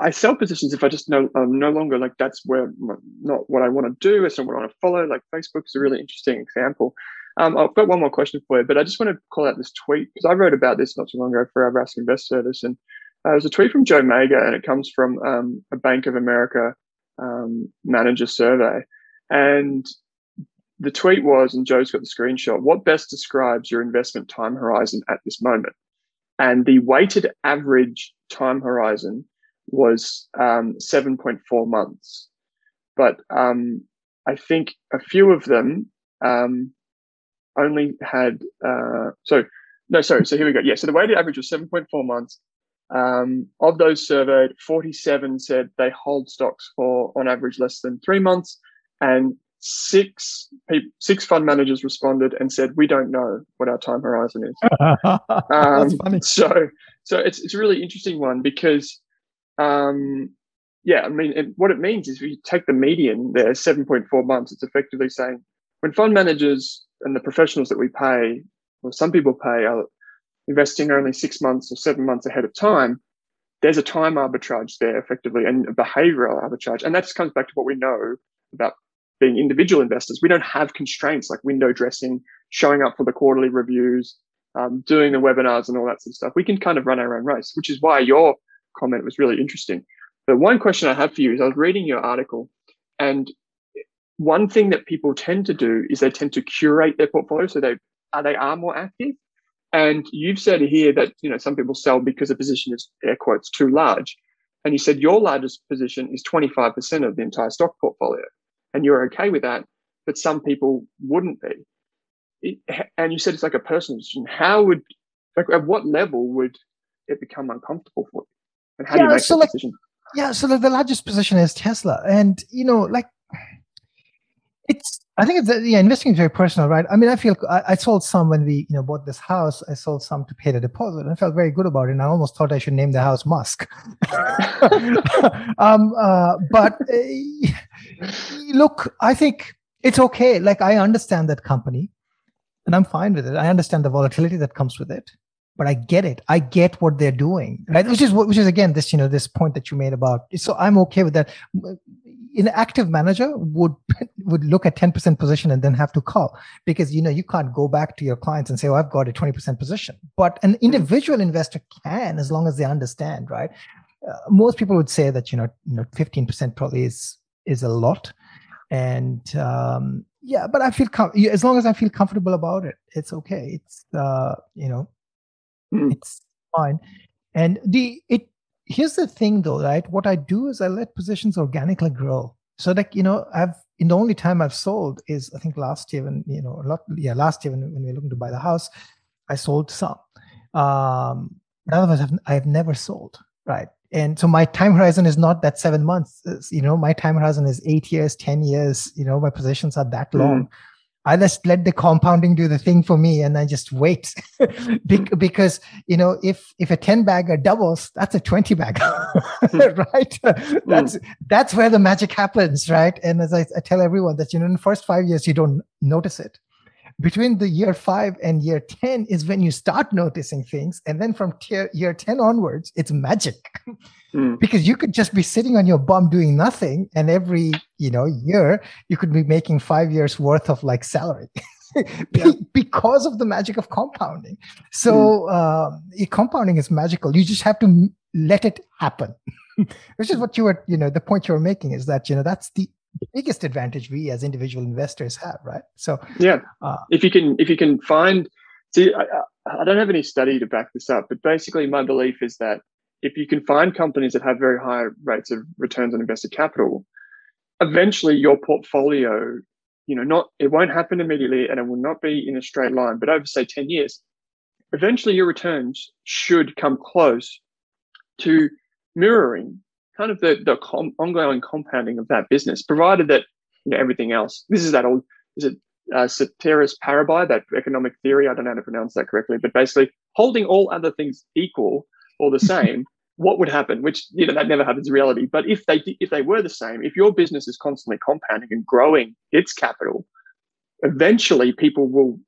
I sell positions if I just know I'm no longer like that's where not what I want to do. It's not what I want to follow. Like Facebook is a really interesting example. Um, I've got one more question for you, but I just want to call out this tweet because I wrote about this not too long ago for our Rask Invest Service, and uh, it was a tweet from Joe Magyer, and it comes from um, a Bank of America um, manager survey, and the tweet was, and Joe's got the screenshot. What best describes your investment time horizon at this moment? And the weighted average time horizon was um, 7.4 months. But um, I think a few of them um, only had, uh, so, no, sorry. So here we go. Yeah. So the weighted average was 7.4 months. Um, of those surveyed, 47 said they hold stocks for on average less than three months. And six people, six fund managers responded and said, "We don't know what our time horizon is." (laughs) um, funny. So, so it's it's a really interesting one because um, yeah, I mean, it, what it means is if you take the median there, 7.4 months, it's effectively saying when fund managers and the professionals that we pay, or some people pay, are investing only six months or seven months ahead of time, there's a time arbitrage there effectively and a behavioral arbitrage. And that just comes back to what we know about being individual investors. We don't have constraints like window dressing, showing up for the quarterly reviews, um, doing the webinars and all that sort of stuff. We can kind of run our own race, which is why your comment was really interesting. But one question I have for you is I was reading your article, and one thing that people tend to do is they tend to curate their portfolio, so they are they are more active. And you've said here that you know some people sell because a position is air quotes too large, and you said your largest position is 25% of the entire stock portfolio, and you're okay with that, but some people wouldn't be. And you said it's like a personal decision. How would like at what level would it become uncomfortable for you? And how yeah, do you make so that like, decision? Yeah, so the, the largest position is Tesla, and you know, like it's I think it's yeah, investing is very personal, right? I mean, I feel I, I, sold some when we you know bought this house. I sold some to pay the deposit, and I felt very good about it. And I almost thought I should name the house Musk. (laughs) um, uh, but uh, look, I think it's okay. Like I understand that company, and I'm fine with it. I understand the volatility that comes with it but I get it. I get what they're doing, right? Which is which is again this you know this point that you made about. So I'm okay with that. An active manager would (laughs) would look at 10% position and then have to call because you know you can't go back to your clients and say, "Oh, I've got a 20% position." But an individual investor can, as long as they understand, right? Uh, most people would say that you know you know 15% probably is is a lot, and um, yeah, but I feel com- as long as I feel comfortable about it, it's okay. It's uh, you know Mm. It's fine. And the it here's the thing though, right? What I do is I let positions organically grow. So like, you know, I've in the only time I've sold is I think last year when, you know, a lot yeah, last year when, when we were looking to buy the house, I sold some. Um, but otherwise I've, I've never sold, right? And so my time horizon is not that seven months. It's, you know, my time horizon is eight years, 10 years, you know, my positions are that long. Mm. I just let the compounding do the thing for me, and I just wait (laughs) because you know if if a ten bagger doubles, that's a twenty bagger, (laughs) right? That's mm. that's where the magic happens, right? And as I, I tell everyone that you know in the first five years you don't notice it, between the year five and year 10 is when you start noticing things. And then from tier, year 10 onwards, it's magic mm. because you could just be sitting on your bum doing nothing. And every, you know, year you could be making five years worth of like salary. (laughs) yeah. because of the magic of compounding. So mm. uh, compounding is magical. You just have to let it happen, (laughs) which is what you were, you know, the point you were making is that, you know, that's the biggest advantage we as individual investors have, right? So yeah, uh, if you can if you can find, see, I, I don't have any study to back this up, but basically my belief is that if you can find companies that have very high rates of returns on invested capital, eventually your portfolio, you know, not it won't happen immediately and it will not be in a straight line, but over say 10 years, eventually your returns should come close to mirroring kind of the, the com- ongoing compounding of that business, provided that you know, everything else. This is that old, is it uh, ceteris paribus, that economic theory? I don't know how to pronounce that correctly, but basically holding all other things equal or the (laughs) same, what would happen? Which you know that never happens in reality. But if they if they were the same, if your business is constantly compounding and growing its capital, eventually people will,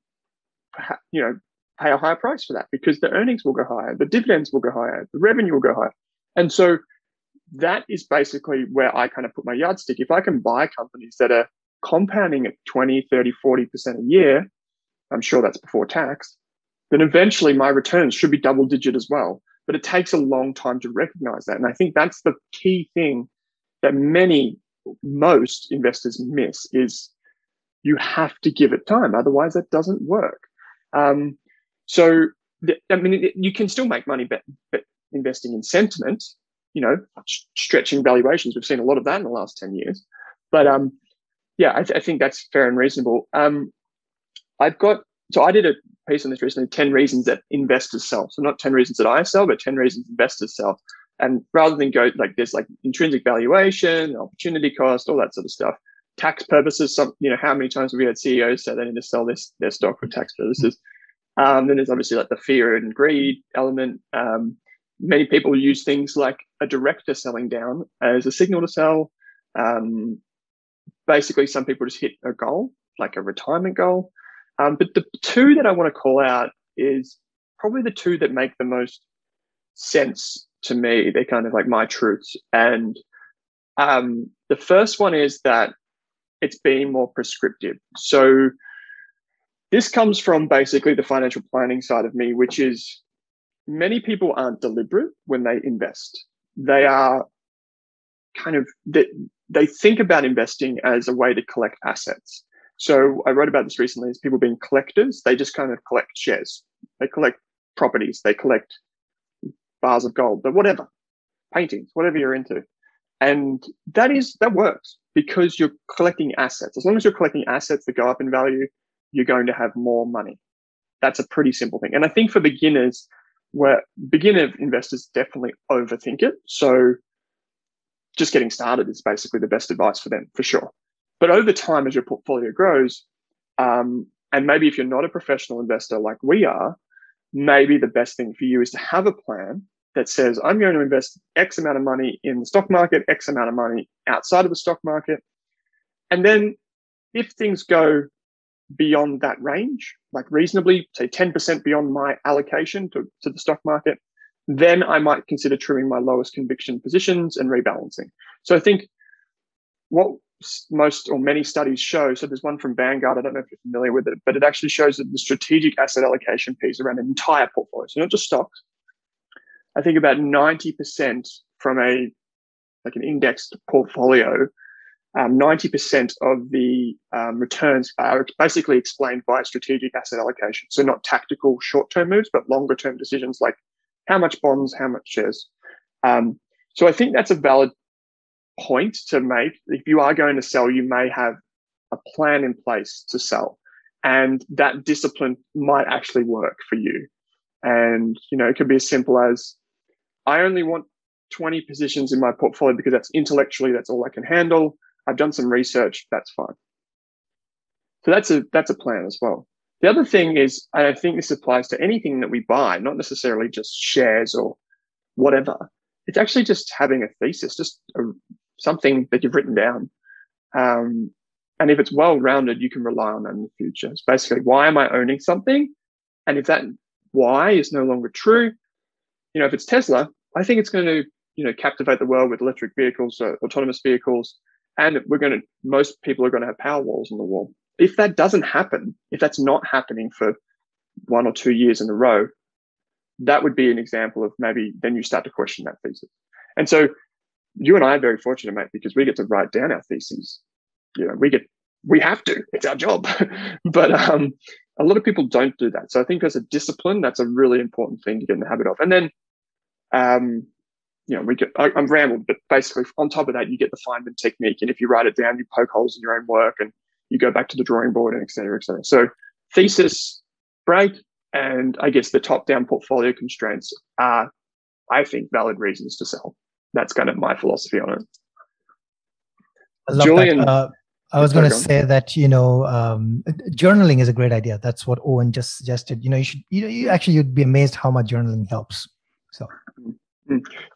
you know, pay a higher price for that because the earnings will go higher, the dividends will go higher, the revenue will go higher, and so that is basically where I kind of put my yardstick. If I can buy companies that are compounding at 20, 30, 40% a year, I'm sure that's before tax, then eventually my returns should be double digit as well. But it takes a long time to recognize that. And I think that's the key thing that many, most investors miss is you have to give it time. Otherwise, that doesn't work. Um, so, I mean, you can still make money but investing in sentiment you know, stretching valuations. We've seen a lot of that in the last 10 years. But um, yeah, I, th- I think that's fair and reasonable. Um, I've got, so I did a piece on this recently 10 reasons that investors sell. So not 10 reasons that I sell, but 10 reasons investors sell. And rather than go like there's like intrinsic valuation, opportunity cost, all that sort of stuff, tax purposes, some, you know, how many times have we had CEOs say they need to sell this, their stock for tax purposes? Um, then there's obviously like the fear and greed element. Um, many people use things like a director selling down as a signal to sell. Um, basically, some people just hit a goal, like a retirement goal. Um, but the two that I want to call out is probably the two that make the most sense to me. They're kind of like my truths. And um, the first one is that it's being more prescriptive. So this comes from basically the financial planning side of me, which is many people aren't deliberate when they invest. They are kind of they, they think about investing as a way to collect assets. So I wrote about this recently as people being collectors. They just kind of collect shares. They collect properties. They collect bars of gold, but whatever, paintings, whatever you're into. And that is, that works because you're collecting assets. As long as you're collecting assets that go up in value, you're going to have more money. That's a pretty simple thing. And I think for beginners, where beginner investors definitely overthink it. So just getting started is basically the best advice for them for sure. But over time, as your portfolio grows, um, and maybe if you're not a professional investor like we are, maybe the best thing for you is to have a plan that says, I'm going to invest X amount of money in the stock market, X amount of money outside of the stock market. And then if things go beyond that range, like reasonably, say 10% beyond my allocation to, to the stock market, then I might consider trimming my lowest conviction positions and rebalancing. So I think what most or many studies show, so there's one from Vanguard, I don't know if you're familiar with it, but it actually shows that the strategic asset allocation piece around an entire portfolio, so not just stocks, I think about 90% from a like an indexed portfolio um, 90% of the um, returns are basically explained by strategic asset allocation. So not tactical short-term moves, but longer-term decisions like how much bonds, how much shares. Um, so I think that's a valid point to make. If you are going to sell, you may have a plan in place to sell, and that discipline might actually work for you. And you know, it could be as simple as I only want 20 positions in my portfolio because that's intellectually that's all I can handle. I've done some research, that's fine. So that's a that's a plan as well. The other thing is, I think this applies to anything that we buy, not necessarily just shares or whatever. It's actually just having a thesis, just a, something that you've written down. Um, and if it's well rounded, you can rely on that in the future. It's basically, why am I owning something? And if that why is no longer true, you know, if it's Tesla, I think it's going to, you know, captivate the world with electric vehicles, uh, autonomous vehicles, and we're going to, most people are going to have power walls on the wall. If that doesn't happen, if that's not happening for one or two years in a row, that would be an example of maybe then you start to question that thesis. And so you and I are very fortunate, mate, because we get to write down our theses. You know, we get, we have to, it's our job. (laughs) but um, a lot of people don't do that. So I think as a discipline, that's a really important thing to get in the habit of. And then, um, you know, we get, I, am rambled, but basically on top of that, you get the Feynman technique. And if you write it down, you poke holes in your own work and you go back to the drawing board and et cetera, et cetera. So thesis, break, and I guess the top down portfolio constraints are, I think, valid reasons to sell. That's kind of my philosophy on it. I love Julian, that. Uh, I was going to say that you know um, journaling is a great idea. That's what Owen just suggested. You know, you should. You, you actually you'd be amazed how much journaling helps. So.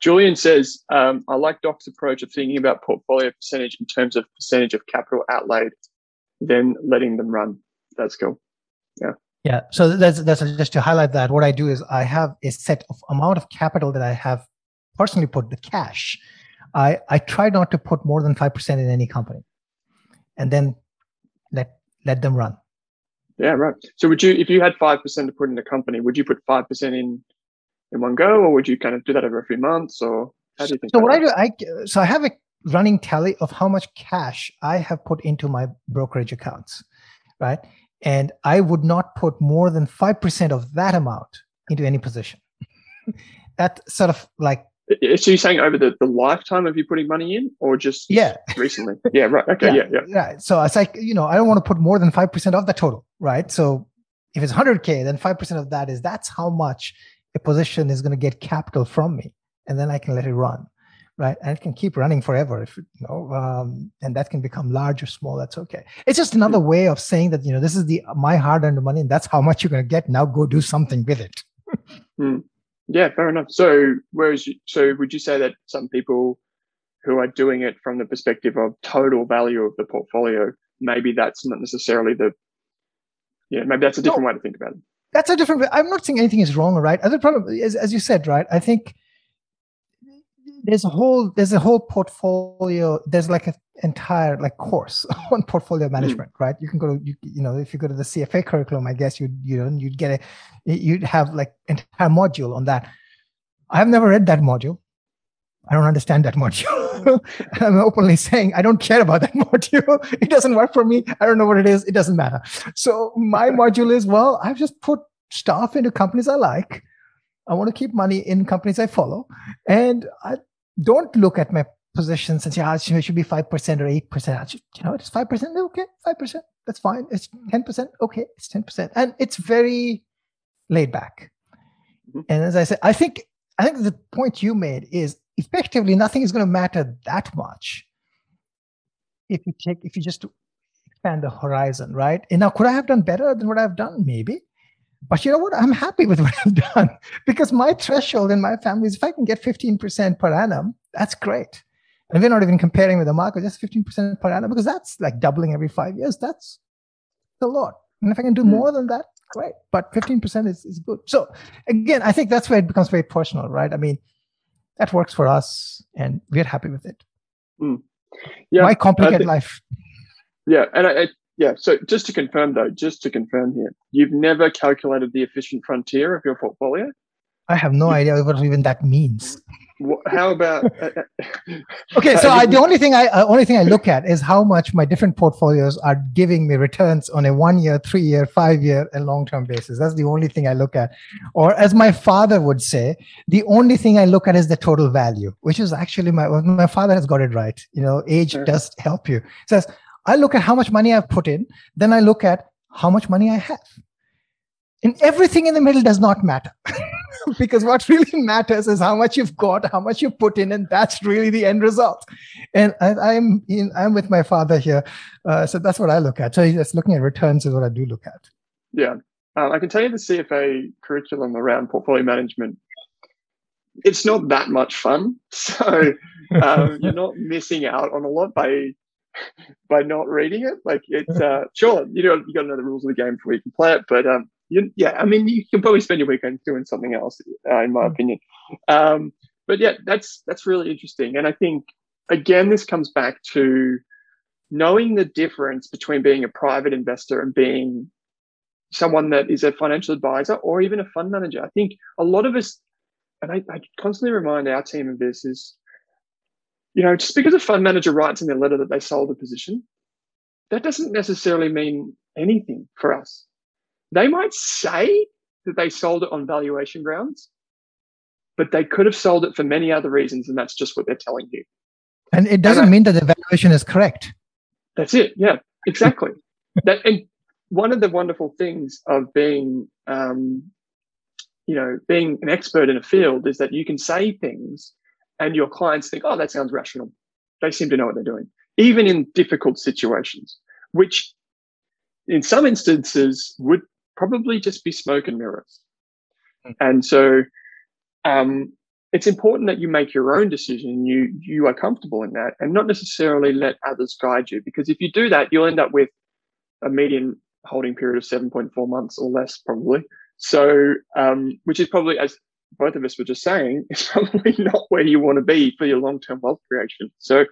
Julian says, um, "I like Doc's approach of thinking about portfolio percentage in terms of percentage of capital outlaid, then letting them run. That's cool. Yeah." Yeah. So that's that's just to highlight that. What I do is I have a set of amount of capital that I have personally put the cash. I I try not to put more than five percent in any company and then let let them run. Yeah, right. So would you, if you had five percent to put in a company, would you put five percent in in one go, or would you kind of do that every few months, or how do you think? So what that? I do, I so I have a running tally of how much cash I have put into my brokerage accounts, right? And I would not put more than five percent of that amount into any position. (laughs) that sort of like so you're saying over the, the lifetime of you putting money in or just yeah recently? Yeah, right. Okay, yeah, yeah. yeah. Right. So it's like, you know, I don't want to put more than 5% of the total, right? So if it's 100K, then 5% of that is that's how much a position is going to get capital from me. And then I can let it run, right? And it can keep running forever if, you know, um, and that can become large or small. That's okay. It's just another way of saying that, you know, this is the my hard earned money and that's how much you're going to get. Now go do something with it. (laughs) mm. Yeah, fair enough. So, whereas, you, so would you say that some people who are doing it from the perspective of total value of the portfolio, maybe that's not necessarily the, yeah, maybe that's a different no, way to think about it. That's a different. I'm not saying anything is wrong or right. Other problem is, as you said, right? I think there's a whole there's a whole portfolio. There's like an entire like course (laughs) on portfolio hmm. management, mm. right? You can go to you, you know if you go to the CFA curriculum, I guess you'd you know you'd get a you'd have like entire module on that. I've never read that module. I don't understand that (laughs) module. (laughs) I'm openly saying I don't care about that (laughs) module. It doesn't work for me. I don't know what it is. It doesn't matter. So my module is well, I've just put stuff into companies I like. I want to keep money in companies I follow, and I don't look at my positions and say, ah, it should be 5% or 8%. Should, you know, it's 5%. Okay, 5%. That's fine. It's 10%. Okay, it's 10%. And it's very laid back. Mm-hmm. And as I said, I think I think the point you made is effectively nothing is going to matter that much if you take if you just expand the horizon, right? And now could I have done better than what I've done? Maybe. But you know what? I'm happy with what (laughs) I've done because my threshold in my family is if I can get 15% per annum, that's great. And we're not even comparing with the market, just 15% per annum because that's like doubling every five years. That's a lot. And if I can do mm. more than that, great. But 15% is, is good. So again, I think that's where it becomes very personal, right? I mean, that works for us and we're happy with it. Mm. Yeah. Why complicate think, life? Yeah. And I, I, yeah. So just to confirm though, just to confirm here, you've never calculated the efficient frontier of your portfolio? I have no idea what even that means. How about? Uh, (laughs) okay, so I, the only thing I uh, only thing I look at is how much my different portfolios are giving me returns on a one year, three year, five year, and long term basis. That's the only thing I look at. Or as my father would say, the only thing I look at is the total value, which is actually my my father has got it right. You know, age sure. does help you. He says I look at how much money I've put in, then I look at how much money I have. And everything in the middle does not matter. (laughs) (laughs) because what really matters is how much you've got, how much you put in, and that's really the end result. And I, am in, I'm with my father here, uh, so that's what I look at. So just looking at returns is what I do look at. Yeah, um, I can tell you the CFA curriculum around portfolio management. It's not that much fun, (laughs) so um, (laughs) you're not missing out on a lot by by not reading it. Like it's uh, sure you know you got to know the rules of the game before you can play it, but um, you, yeah, I mean, you can probably spend your weekend doing something else, uh, in my hmm. opinion. Um, but yeah, that's that's really interesting, and I think again, this comes back to knowing the difference between being a private investor and being someone that is a financial advisor or even a fund manager. I think a lot of us, and I, I constantly remind our team of this, is you know, just because a fund manager writes in their letter that they sold a position, that doesn't necessarily mean anything for us. They might say that they sold it on valuation grounds, but they could have sold it for many other reasons, and that's just what they're telling you. And it doesn't and I, mean that the valuation is correct. That's it. Yeah, exactly. (laughs) that and one of the wonderful things of being, um, you know, being an expert in a field is that you can say things, and your clients think, "Oh, that sounds rational." They seem to know what they're doing, even in difficult situations, which in some instances would probably just be smoke and mirrors. Mm. And so um, it's important that you make your own decision. You you are comfortable in that, and not necessarily let others guide you. Because if you do that, you'll end up with a median holding period of seven point four months or less, probably. So, um, which is probably as both of us were just saying, (laughs) is probably not where you want to be for your long term wealth creation. So,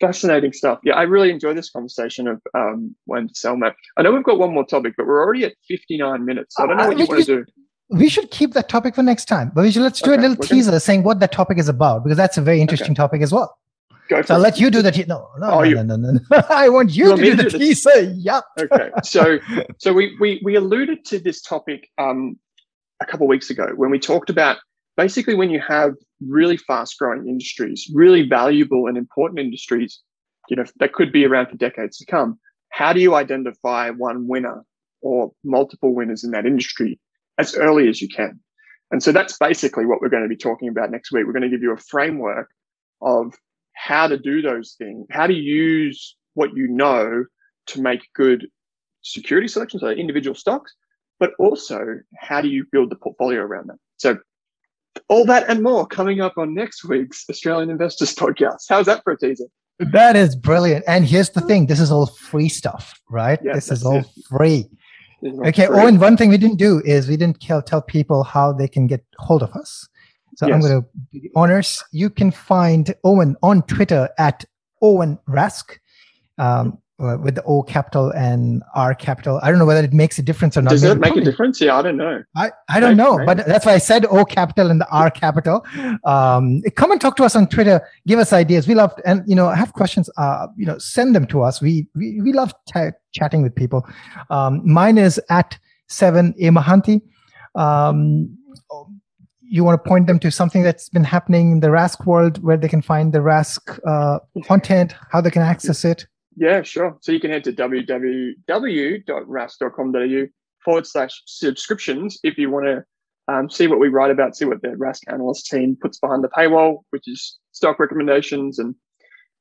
fascinating stuff. Yeah, I really enjoy this conversation of um, when to sell map. I know we've got one more topic, but we're already at 59 minutes. So I don't know uh, what you want to do. We should keep that topic for next time, but we should let's do okay, a little teaser gonna... saying what that topic is about because that's a very interesting okay. topic as well. Go so I'll let you do the te- no no oh, no, you... no, no, no, no. (laughs) I want you, you to do the do teaser. Yep. okay. (laughs) So so we we we alluded to this topic um, a couple of weeks ago when we talked about basically when you have really fast growing industries, really valuable and important industries, you know, that could be around for decades to come. How do you identify one winner or multiple winners in that industry as early as you can? And so that's basically what we're going to be talking about next week. We're going to give you a framework of how to do those things, how to use what you know to make good security selections, so individual stocks, but also how do you build the portfolio around them? So all that and more coming up on next week's Australian Investors Podcast. How's that for a teaser? That is brilliant. And here's the thing this is all free stuff, right? this is all it. free. Okay, free. Owen, one thing we didn't do is we didn't tell people how they can get hold of us. So yes. I'm going to be honors. You can find Owen on Twitter at Owen Rask. Um, uh, with the O capital and R capital. I don't know whether it makes a difference or not. Does it make a difference? Yeah, I don't know. I, I don't know, right. but that's why I said O capital and the R capital. Um, come and talk to us on Twitter. Give us ideas. We love, and you know, have questions. Uh, you know, send them to us. We we, we love t- chatting with people. Um, mine is at seven A Mahanti. Um, you want to point them to something that's been happening in the Rask world where they can find the Rask uh, content, how they can access it. Yeah, sure. So you can head to www.rask.com.au forward slash subscriptions if you want to um, see what we write about, see what the Rask analyst team puts behind the paywall, which is stock recommendations and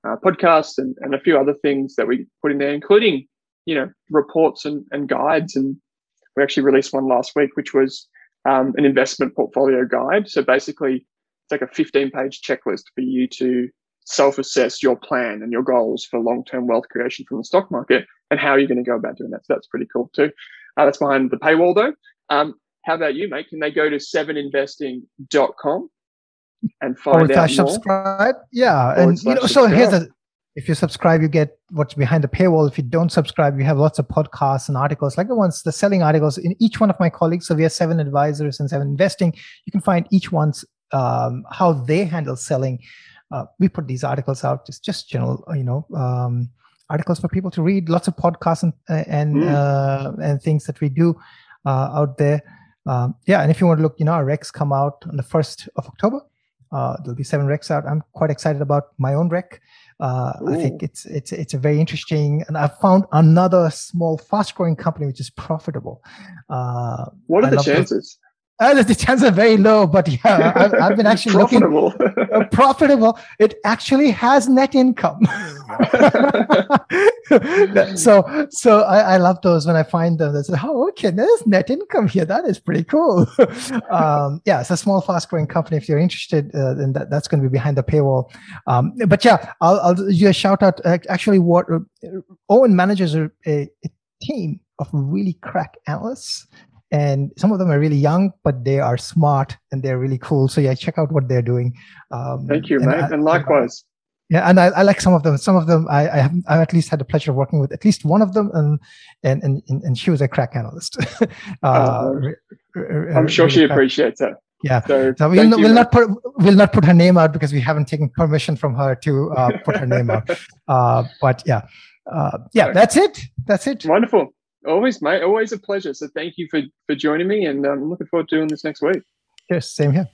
uh, podcasts and, and a few other things that we put in there, including, you know, reports and, and guides. And we actually released one last week, which was um, an investment portfolio guide. So basically, it's like a 15 page checklist for you to self assess your plan and your goals for long term wealth creation from the stock market and how you're going to go about doing that. So that's pretty cool too. Uh, that's behind the paywall though. Um, how about you, mate? Can they go to seveninvesting.com and find out more? subscribe? Yeah. And you know, so here's a if you subscribe, you get what's behind the paywall. If you don't subscribe, you have lots of podcasts and articles, like the ones, the selling articles in each one of my colleagues. So we have seven advisors and seven investing. You can find each one's um, how they handle selling. Uh, we put these articles out, just just general, you know, um, articles for people to read. Lots of podcasts and and mm. uh, and things that we do uh, out there. Um, yeah, and if you want to look, you know, our recs come out on the first of October. Uh, there'll be seven recs out. I'm quite excited about my own rec. Uh, I think it's it's it's a very interesting, and I've found another small, fast-growing company which is profitable. Uh, what are I the chances? Uh, the chances are very low, but yeah, I've, I've been (laughs) actually profitable. looking uh, profitable. It actually has net income. (laughs) so, so I, I, love those when I find them. They say, "Oh, okay, there's net income here. That is pretty cool." (laughs) um, yeah, it's a small, fast-growing company. If you're interested, uh, then that, that's going to be behind the paywall. Um, but yeah, I'll, I'll do a shout out. Uh, actually, what uh, Owen manages a, a, a team of really crack analysts and some of them are really young but they are smart and they're really cool. So yeah check out what they're doing. Um, thank you man. And likewise. Yeah and I, I, like some of them. Some of them I, I have I've at least had the pleasure of working with at least one of them. And and and, and she was a crack analyst. (laughs) Uh, uh, i'm sure she appreciates it yeah. So, so we'll, we'll not put we'll not put her name out because we haven't taken permission from her to uh, put her name out. (laughs) Uh, but yeah. Uh, yeah that's it. That's it. Wonderful Always, mate. Always a pleasure. So thank you for for joining me, and I'm um, looking forward to doing this next week. Yes, same here.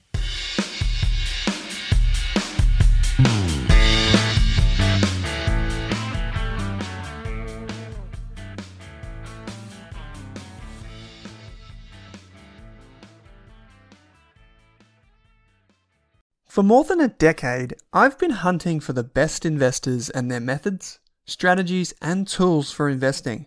For more than a decade, I've been hunting for the best investors and their methods, strategies, and tools for investing.